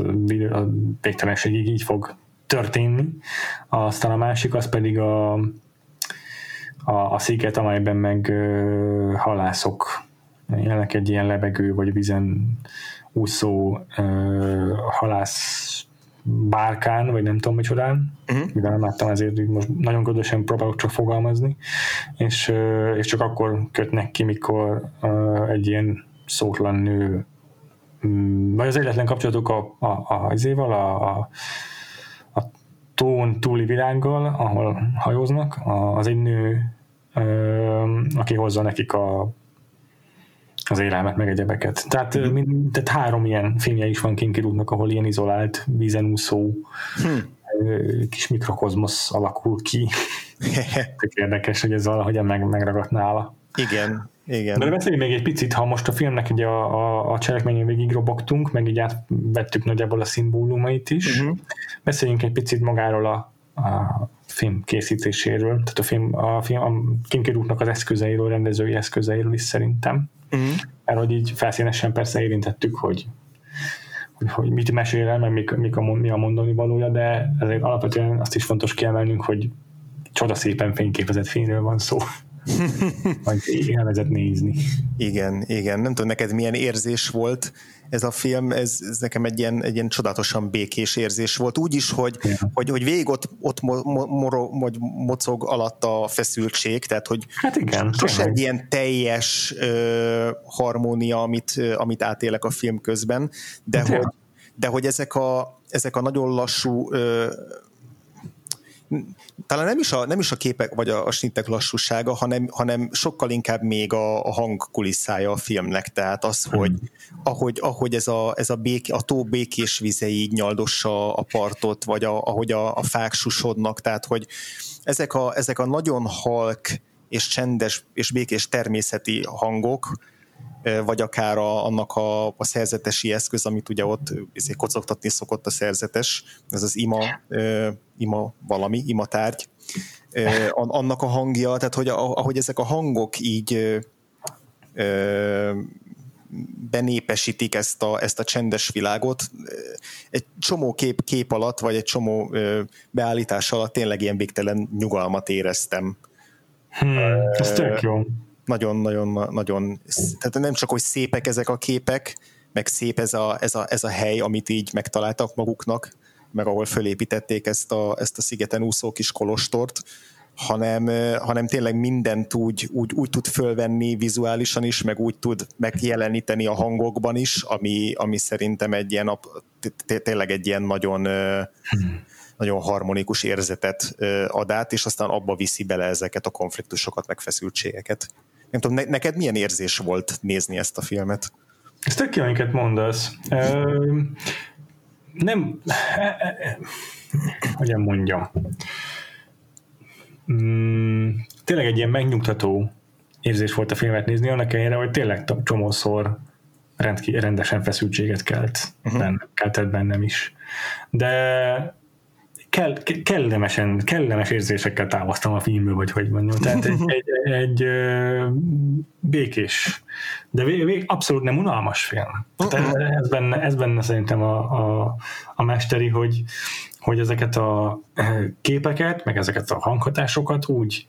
a végtelenségig így fog történni. Aztán a másik az pedig a, a, a sziget, amelyben meg halászok jelenleg egy ilyen lebegő vagy vízen úszó uh, halász bárkán, vagy nem tudom micsodán, uh-huh. mivel nem láttam, ezért most nagyon közösen próbálok csak fogalmazni, és, és csak akkor kötnek ki, mikor egy ilyen szótlan nő Mm, vagy az egyetlen kapcsolatuk a, a, a, a, a, a, a tón túli világgal, ahol hajóznak, az egy nő, aki hozza nekik a, az élelmet, meg egyebeket. Tehát, mm. mind, tehát három ilyen filmje is van Kinkirútnak, ahol ilyen izolált, vízen úszó, hmm. kis mikrokozmosz alakul ki. Tök érdekes, hogy ez valahogyan meg, megragadt nála. Igen, igen. De beszéljünk még egy picit, ha most a filmnek ugye a, a, a cselekményén végig robogtunk, meg így átvettük nagyjából a szimbólumait is. Uh-huh. Beszéljünk egy picit magáról a, a film készítéséről, tehát a film, a, film, a Kim Kirútnak az eszközeiről, rendezői eszközeiről is szerintem. Uh-huh. Mert hogy így felszínesen persze érintettük, hogy hogy, hogy mit mesél el, meg mik, mik a, mi a mondani valója, de ezért alapvetően azt is fontos kiemelnünk, hogy csodaszépen fényképezett filmről van szó. Majd élvezett nézni. Igen, igen. Nem tudom, neked milyen érzés volt ez a film, ez, ez nekem egy ilyen, egy ilyen csodálatosan békés érzés volt. Úgy is, hogy, ja. hogy, hogy végig ott, ott mo, mo, mo, mocog alatt a feszültség, tehát hogy hát igen, sose egy ilyen teljes uh, harmónia, amit, amit átélek a film közben, de, hát hogy, de hogy ezek a, ezek a nagyon lassú uh, talán nem is a, nem is a képek vagy a, a snittek lassúsága, hanem, hanem sokkal inkább még a, a hangkulisszája a filmnek, tehát az, hmm. hogy ahogy, ahogy ez, a, ez a, bék, a tó békés vize így nyaldossa a partot, vagy a, ahogy a, a fák susodnak, tehát hogy ezek a, ezek a nagyon halk és csendes és békés természeti hangok, vagy akár a, annak a, a szerzetesi eszköz, amit ugye ott izé, kocogtatni szokott a szerzetes, ez az ima, ima valami, ima tárgy, annak a hangja, tehát hogy ahogy ezek a hangok így benépesítik ezt a, ezt a csendes világot. Egy csomó kép, kép alatt, vagy egy csomó beállítás alatt tényleg ilyen végtelen nyugalmat éreztem. Hmm, ez tök jó nagyon-nagyon, nagyon, tehát nem csak, hogy szépek ezek a képek, meg szép ez a, ez a, ez a hely, amit így megtaláltak maguknak, meg ahol fölépítették ezt a, ezt a szigeten úszó kis kolostort, hanem, hanem tényleg mindent úgy, úgy, úgy tud fölvenni vizuálisan is, meg úgy tud megjeleníteni a hangokban is, ami, ami szerintem egy ilyen, tényleg egy ilyen nagyon, nagyon harmonikus érzetet ad át, és aztán abba viszi bele ezeket a konfliktusokat, meg feszültségeket. Nem tudom, ne, neked milyen érzés volt nézni ezt a filmet? Ez tök jó, amiket mondasz. Ö, nem, e, e, hogyan mondjam. Mm, tényleg egy ilyen megnyugtató érzés volt a filmet nézni, annak ellenére, hogy tényleg csomószor rendki, rendesen feszültséget kelt, uh-huh. bennem, keltett bennem is. De kell, kellemesen, kellemes érzésekkel távoztam a filmből, vagy hogy mondjam. Tehát egy, egy, egy, egy békés, de vég, vég, abszolút nem unalmas film. Tehát ez, benne, ez benne szerintem a, a, a mesteri, hogy, hogy ezeket a képeket, meg ezeket a hanghatásokat úgy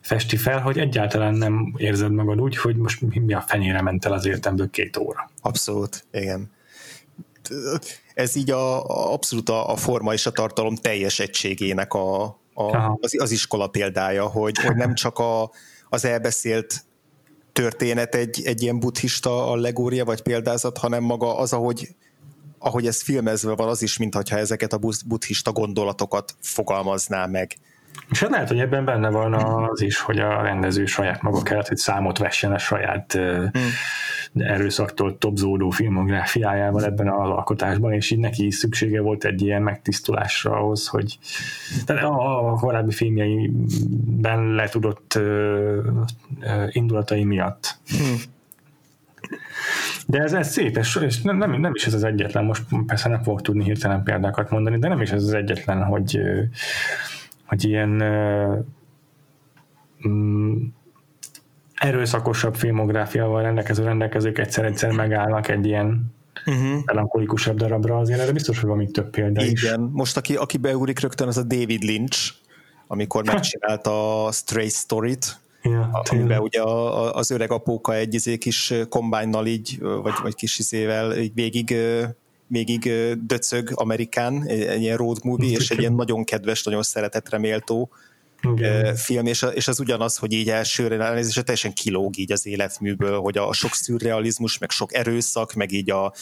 festi fel, hogy egyáltalán nem érzed magad úgy, hogy most mi a fenyére ment el az értemből két óra. Abszolút, igen. Ez így a, a abszolút a, a forma és a tartalom teljes egységének a, a, az, az iskola példája, hogy, hogy nem csak a, az elbeszélt történet egy, egy ilyen buddhista allegória vagy példázat, hanem maga az, ahogy, ahogy ez filmezve van, az is, mintha ezeket a buddhista gondolatokat fogalmazná meg. És hát lehet, hogy ebben benne van az is, hogy a rendező saját maga kellett, hogy számot vessen a saját hmm. erőszaktól topzódó filmográfiájával ebben az alkotásban, és így neki is szüksége volt egy ilyen megtisztulásra ahhoz, hogy tehát a, a korábbi filmjeiben letudott uh, indulatai miatt. Hmm. De ez, ez szép, és, és nem, nem, nem is ez az egyetlen, most persze nem fogok tudni hirtelen példákat mondani, de nem is ez az egyetlen, hogy hogy ilyen mm, erőszakosabb filmográfiával rendelkező rendelkezők egyszer-egyszer megállnak egy ilyen uh-huh. melankolikusabb darabra, azért erre biztos, hogy van még több példa Igen. is. Igen, most aki, aki beugrik rögtön, az a David Lynch, amikor megcsinálta a Stray Story-t, ja, amiben ugye a, a, az öreg apóka egy izé kis kombájnnal így, vagy, vagy kis izével így végig végig döcög Amerikán, egy, ilyen road movie, és egy ilyen nagyon kedves, nagyon szeretetre méltó okay. film, és, és az ugyanaz, hogy így elsőre elnézésre teljesen kilóg így az életműből, hogy a, sok szürrealizmus, meg sok erőszak, meg így a,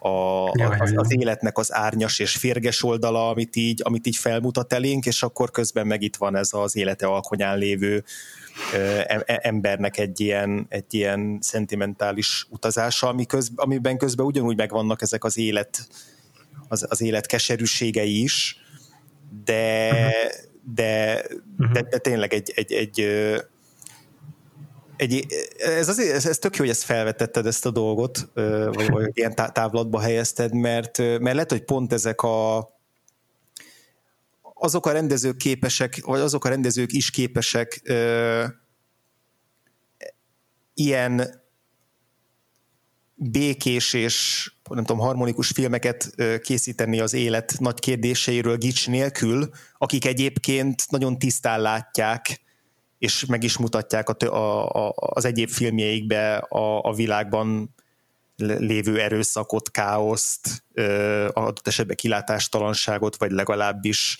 a, az, az életnek az árnyas és férges oldala, amit így, amit így felmutat elénk, és akkor közben meg itt van ez az élete alkonyán lévő embernek egy ilyen, egy ilyen szentimentális utazása, ami köz, amiben közben ugyanúgy megvannak ezek az élet, az, az élet keserűségei is, de, de, de, de tényleg egy, egy, egy, egy ez, az, ez, ez tök jó, hogy ezt felvetetted ezt a dolgot, vagy, vagy ilyen távlatba helyezted, mert, mert lehet, hogy pont ezek a azok a rendezők képesek, vagy azok a rendezők is képesek ö, ilyen békés és nem tudom, harmonikus filmeket készíteni az élet nagy kérdéseiről gics nélkül, akik egyébként nagyon tisztán látják, és meg is mutatják a, a, a, az egyéb filmjeikbe a, a világban lévő erőszakot, káoszt, adott esetben kilátástalanságot, vagy legalábbis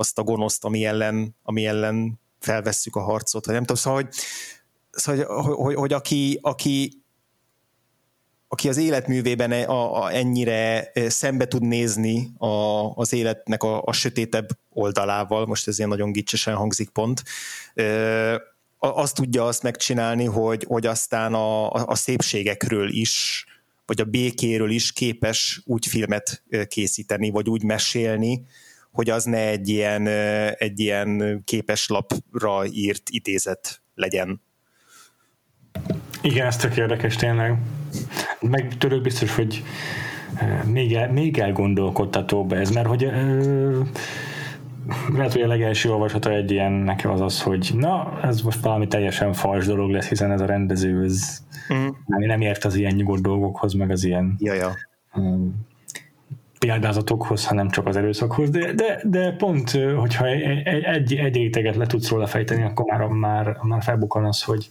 azt a gonoszt, ami ellen, ami ellen felvesszük a harcot, vagy nem tudom, szóval, hogy, szóval, hogy, hogy, hogy aki, aki, aki az életművében e, a, a, ennyire e, szembe tud nézni a, az életnek a, a sötétebb oldalával, most ez ilyen nagyon gicsesen hangzik pont, azt tudja azt megcsinálni, hogy, hogy aztán a, a szépségekről is, vagy a békéről is képes úgy filmet készíteni, vagy úgy mesélni, hogy az ne egy ilyen, egy ilyen képeslapra írt idézet legyen. Igen, ez tök érdekes tényleg. Meg tőlük biztos, hogy még, el, még elgondolkodtatóbb ez, mert hogy lehet, hogy a legelső olvasata egy ilyen nekem az az, hogy na, ez most valami teljesen fals dolog lesz, hiszen ez a rendező, ez mm. nem, nem ért az ilyen nyugodt dolgokhoz, meg az ilyen ja, ja példázatokhoz, hanem csak az erőszakhoz, de, de, de pont, hogyha egy, egy, egy réteget le tudsz róla fejteni, akkor már, már, már felbukkan az, hogy,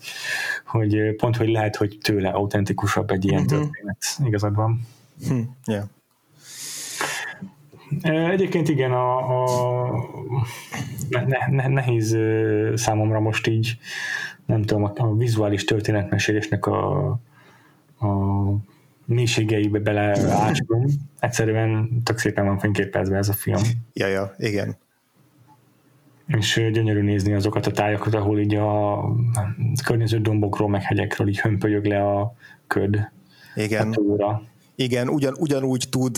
hogy pont, hogy lehet, hogy tőle autentikusabb egy ilyen uh-huh. történet. Igazad van. Hmm. Yeah. Egyébként igen, a, a ne, ne, nehéz számomra most így, nem tudom, a, a vizuális történetmesélésnek a, a mélységeibe beleásom. Egyszerűen tök szépen van fényképezve ez a film. Ja, ja, igen. És gyönyörű nézni azokat a tájakat, ahol így a környező dombokról, meg hegyekről így hömpölyög le a köd. Igen. A túra. Igen, ugyan, ugyanúgy tud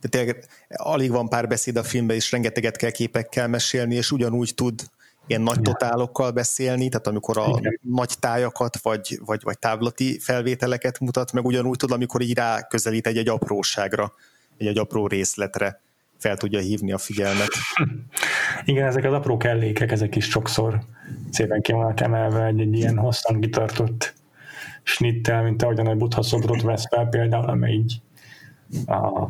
de tényleg alig van pár beszéd a filmben, és rengeteget kell képekkel mesélni, és ugyanúgy tud ilyen nagy totálokkal beszélni, tehát amikor a Igen. nagy tájakat vagy, vagy, vagy távlati felvételeket mutat, meg ugyanúgy tud, amikor így ráközelít egy, egy apróságra, egy, egy apró részletre fel tudja hívni a figyelmet. Igen, ezek az apró kellékek, ezek is sokszor szépen ki vannak emelve egy, egy ilyen hosszan kitartott snittel, mint ahogyan egy buddha szobrot vesz fel például, amely így a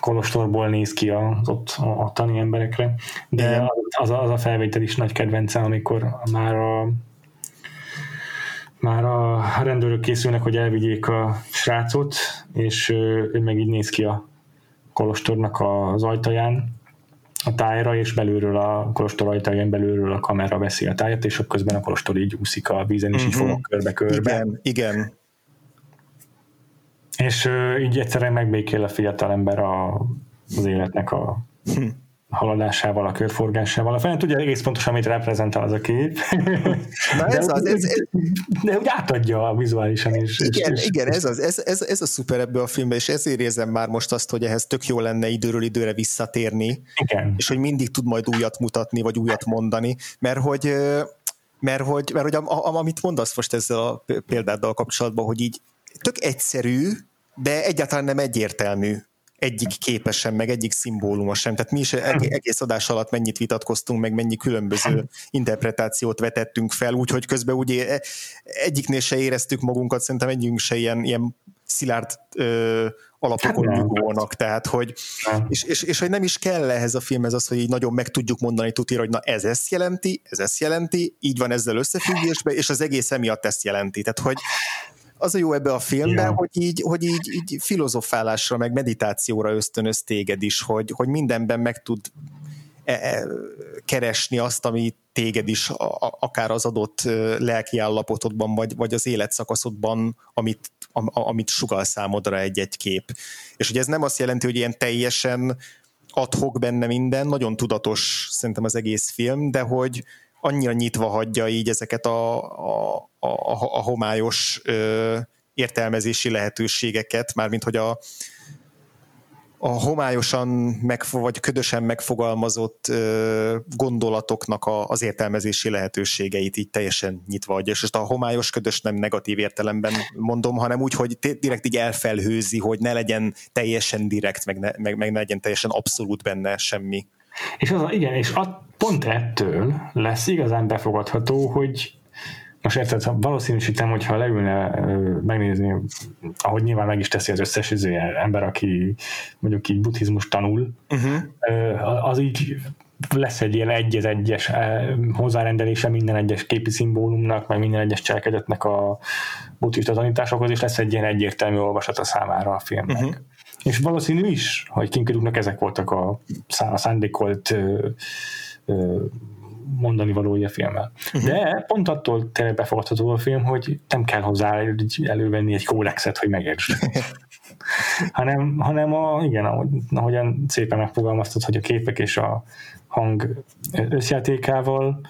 kolostorból néz ki az ott a, a tani emberekre, de az, az a felvétel is nagy kedvencem, amikor már a már a rendőrök készülnek, hogy elvigyék a srácot, és ő meg így néz ki a kolostornak az ajtaján, a tájra, és belülről a kolostor ajtaján belülről a kamera veszi a tájat, és közben a kolostor így úszik a vízen, és uh-huh. így mhm. fogok körbe-körbe. Igen, igen. És így egyszerűen megbékél a fiatal ember a, az életnek a hm haladásával, a körforgásával. A fel tudja egész pontosan, mit reprezentál az a kép. Na ez de, az, ez, ez, de úgy átadja vizuálisan is. Igen, és, igen ez, az, ez, ez, ez a szuper ebbe a filmben, és ezért érzem már most azt, hogy ehhez tök jó lenne időről időre visszatérni, igen. és hogy mindig tud majd újat mutatni, vagy újat mondani, mert hogy mert hogy, mert hogy am, am, amit mondasz most ezzel a példáddal kapcsolatban, hogy így tök egyszerű, de egyáltalán nem egyértelmű. Egyik képesen, meg egyik szimbóluma sem. Tehát mi is egész adás alatt mennyit vitatkoztunk, meg mennyi különböző interpretációt vetettünk fel, úgyhogy közben ugye egyiknél se éreztük magunkat, szerintem együnk se ilyen, ilyen szilárd ö, alapokon nyugvónak, tehát hogy és, és, és, hogy nem is kell ehhez a filmhez az, hogy így nagyon meg tudjuk mondani tutira, hogy na ez ezt jelenti, ez ezt jelenti, így van ezzel összefüggésben, és az egész emiatt ezt jelenti. Tehát, hogy az a jó ebbe a filmben, ja. hogy, így, hogy így, így filozofálásra, meg meditációra ösztönöz téged is, hogy, hogy mindenben meg tud e, e, keresni azt, ami téged is a, akár az adott lelki állapotodban, vagy, vagy az életszakaszodban, amit, am, amit sugal számodra egy-egy kép. És hogy ez nem azt jelenti, hogy ilyen teljesen adhok benne minden, nagyon tudatos szerintem az egész film, de hogy, annyira nyitva hagyja így ezeket a, a, a, a homályos ö, értelmezési lehetőségeket, mármint hogy a, a homályosan meg, vagy ködösen megfogalmazott ö, gondolatoknak a, az értelmezési lehetőségeit így teljesen nyitva adja. És most a homályos ködös nem negatív értelemben mondom, hanem úgy, hogy direkt így elfelhőzi, hogy ne legyen teljesen direkt, meg ne, meg, meg ne legyen teljesen abszolút benne semmi. És az, igen, és a, pont ettől lesz igazán befogadható, hogy most érted, ha valószínűsítem, hogyha leülne megnézni, ahogy nyilván meg is teszi az összes izé, ember, aki mondjuk így buddhizmus tanul, uh-huh. az így lesz egy ilyen egy egyes hozzárendelése minden egyes képi szimbólumnak, meg minden egyes cselekedetnek a buddhista tanításokhoz, és lesz egy ilyen egyértelmű olvasata számára a filmnek. Uh-huh. És valószínű is, hogy Kinkeruknak ezek voltak a, a szándékolt ö, ö, mondani valója filmmel. Uh-huh. De pont attól tényleg befogadható a film, hogy nem kell hozzá elővenni egy kódexet, hogy megértsd. hanem, hanem a, igen, ahogy, ahogyan szépen megfogalmaztad, hogy a képek és a hang összjátékával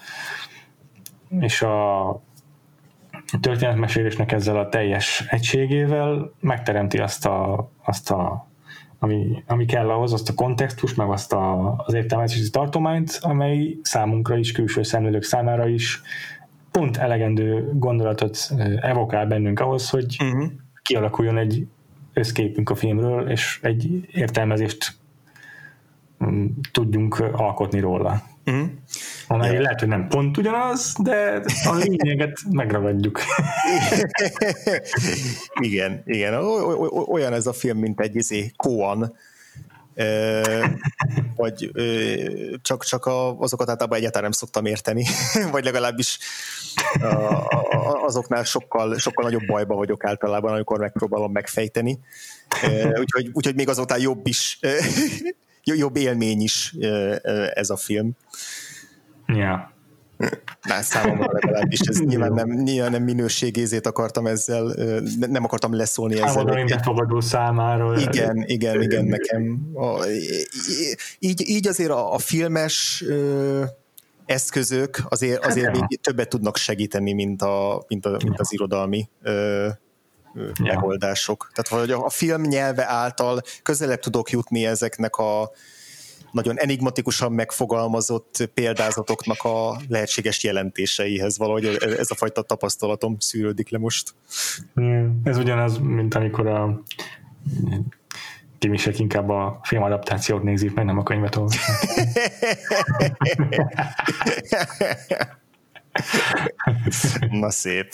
és a történetmesélésnek ezzel a teljes egységével megteremti azt a, azt a ami, ami kell ahhoz, azt a kontextus, meg azt a, az értelmezési tartományt, amely számunkra is, külső szemlélők számára is pont elegendő gondolatot evokál bennünk ahhoz, hogy uh-huh. kialakuljon egy összképünk a filmről, és egy értelmezést mm, tudjunk alkotni róla. Uh-huh. Amely ja. lehet, hogy nem pont ugyanaz, de a lényeget megragadjuk. igen, igen. Olyan ez a film, mint egy izé, Koan, vagy csak, csak azokat általában egyáltalán nem szoktam érteni, vagy legalábbis azoknál sokkal, sokkal nagyobb bajba vagyok általában, amikor megpróbálom megfejteni. Úgyhogy, úgyhogy még azoknál jobb is, jobb élmény is ez a film. Ja. Már számomra legalábbis ez nyilván nem, nyilván nem minőségézét akartam ezzel, nem akartam leszólni ezzel. Számomra befogadó számára. Igen, igen, igen, nekem. A, így, így azért a, a filmes eszközök azért, hát azért hát, még többet tudnak segíteni, mint, a, mint, a, mint az irodalmi ö, ja. megoldások. Tehát hogy a film nyelve által közelebb tudok jutni ezeknek a nagyon enigmatikusan megfogalmazott példázatoknak a lehetséges jelentéseihez. Valahogy ez a fajta tapasztalatom szűrődik le most. Ez ugyanaz, mint amikor a Timisek inkább a filmadaptációt nézik meg, nem a könyvet olvasni. Na szép.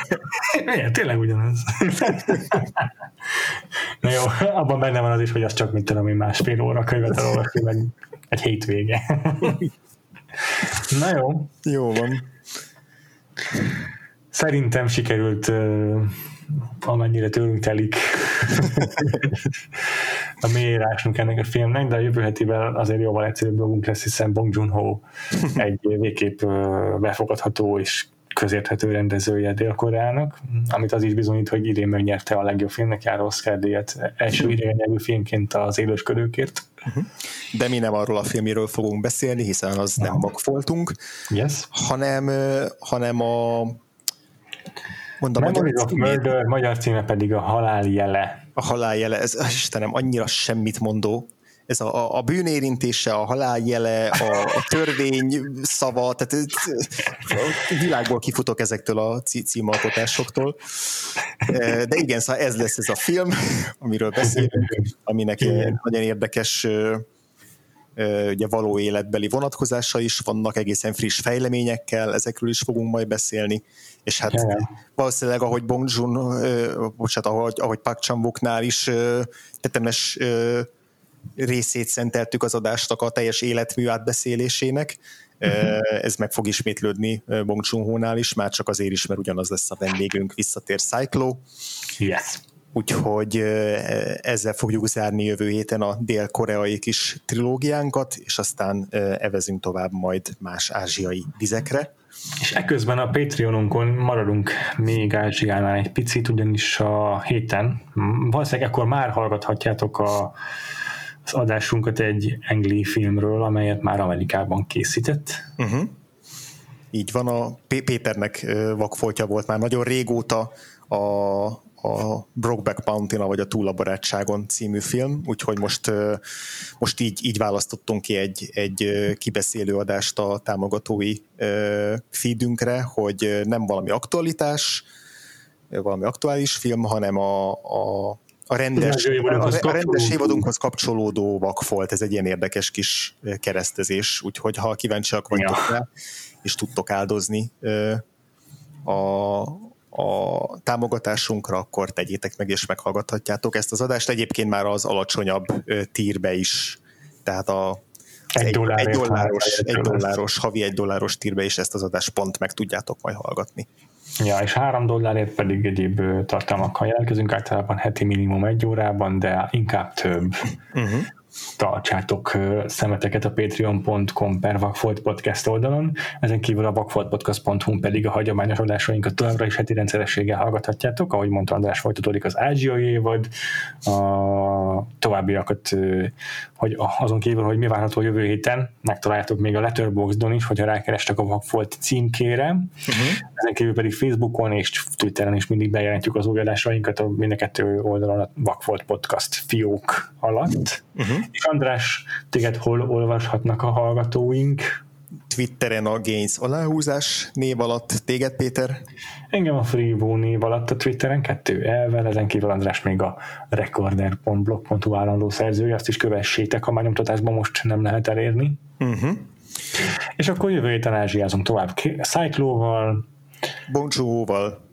Igen, tényleg ugyanaz. Na jó, abban benne van az is, hogy az csak, mint tudom én, másfél óra könyvet olvasni, meg egy hétvége. Na jó. Jó van. Szerintem sikerült amennyire tőlünk telik a mélyírásunk ennek a filmnek, de a jövő hetivel azért jóval egyszerűbb dolgunk lesz, hiszen Bong Joon-ho egy végképp befogadható és közérthető rendezője Dél-Koreának, amit az is bizonyít, hogy idén megnyerte a legjobb filmnek járó Oscar díjat első idegen nyelvű filmként az élősködőkért. De mi nem arról a filmiről fogunk beszélni, hiszen az nem magfoltunk, yes. hanem, hanem a Mondom, Memory of Murder, magyar címe pedig a halál jele. A halál jele, ez Istenem, annyira semmit mondó. Ez a, a bűnérintése, a halál jele, a, a törvény szava, tehát a világból kifutok ezektől a címalkotásoktól. De igen, szóval ez lesz ez a film, amiről beszélünk, aminek nagyon érdekes ugye való életbeli vonatkozása is vannak, egészen friss fejleményekkel, ezekről is fogunk majd beszélni, és hát yeah. valószínűleg, ahogy Bong Joon, bocsánat, ahogy, ahogy Park chan is tetemes részét szenteltük az adástak a teljes életmű átbeszélésésének, uh-huh. ez meg fog ismétlődni Bong joon is, már csak azért is, mert ugyanaz lesz a vendégünk, visszatér Cyclo. Yes úgyhogy ezzel fogjuk zárni jövő héten a dél-koreai kis trilógiánkat, és aztán evezünk tovább majd más ázsiai vizekre. És ekközben a Patreonunkon maradunk még Ázsiánál egy picit, ugyanis a héten, valószínűleg akkor már hallgathatjátok a, az adásunkat egy engli filmről, amelyet már Amerikában készített. Uh-huh. Így van, a Péternek vakfoltja volt már nagyon régóta a a Brokeback mountain vagy a Túl a barátságon című film, úgyhogy most, most így, így választottunk ki egy, egy kibeszélő adást a támogatói feedünkre, hogy nem valami aktualitás, valami aktuális film, hanem a, a, a rendes, a, a rendes évadunkhoz kapcsolódó vakfolt, ez egy ilyen érdekes kis keresztezés, úgyhogy ha kíváncsiak vagytok ja. rá, és tudtok áldozni a, a támogatásunkra, akkor tegyétek meg és meghallgathatjátok ezt az adást. Egyébként már az alacsonyabb tírbe is, tehát a egy, egy, dollár egy, dolláros, egy dolláros, havi egy dolláros tírbe is ezt az adást pont meg tudjátok majd hallgatni. Ja, és három dollárért pedig egyéb tartalmakkal jelentkezünk, általában heti minimum egy órában, de inkább több. Uh-huh tartsátok szemeteket a patreon.com per Vagfolt Podcast oldalon, ezen kívül a vagfoltpodcast.hu pedig a hagyományos adásainkat továbbra is heti rendszerességgel hallgathatjátok, ahogy mondta András, folytatódik az ázsiai évad, a továbbiakat, hogy azon kívül, hogy mi várható jövő héten, megtaláljátok még a Letterboxdon is, hogyha rákerestek a Vagfolt címkére, uh-huh. ezen kívül pedig Facebookon és Twitteren is mindig bejelentjük az új adásainkat a mind a kettő oldalon a Vagfolt Podcast fiók alatt. Uh-huh. És András, téged hol olvashatnak a hallgatóink? Twitteren a Gains aláhúzás név alatt, téged Péter? Engem a Freebo név alatt a Twitteren, kettő elvel, ezen kívül András még a recorder.blog.hu állandó szerzője, azt is kövessétek, ha már nyomtatásban most nem lehet elérni. Uh-huh. És akkor jövő héten ázsiázunk tovább Cyclóval, Bonjour-val,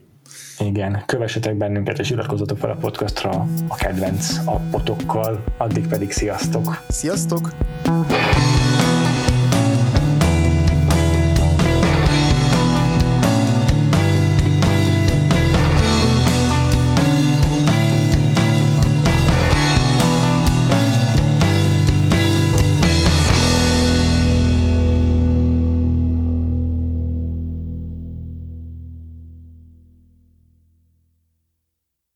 igen, kövessetek bennünket, és iratkozzatok fel a podcastra a kedvenc appotokkal, addig pedig sziasztok! Sziasztok!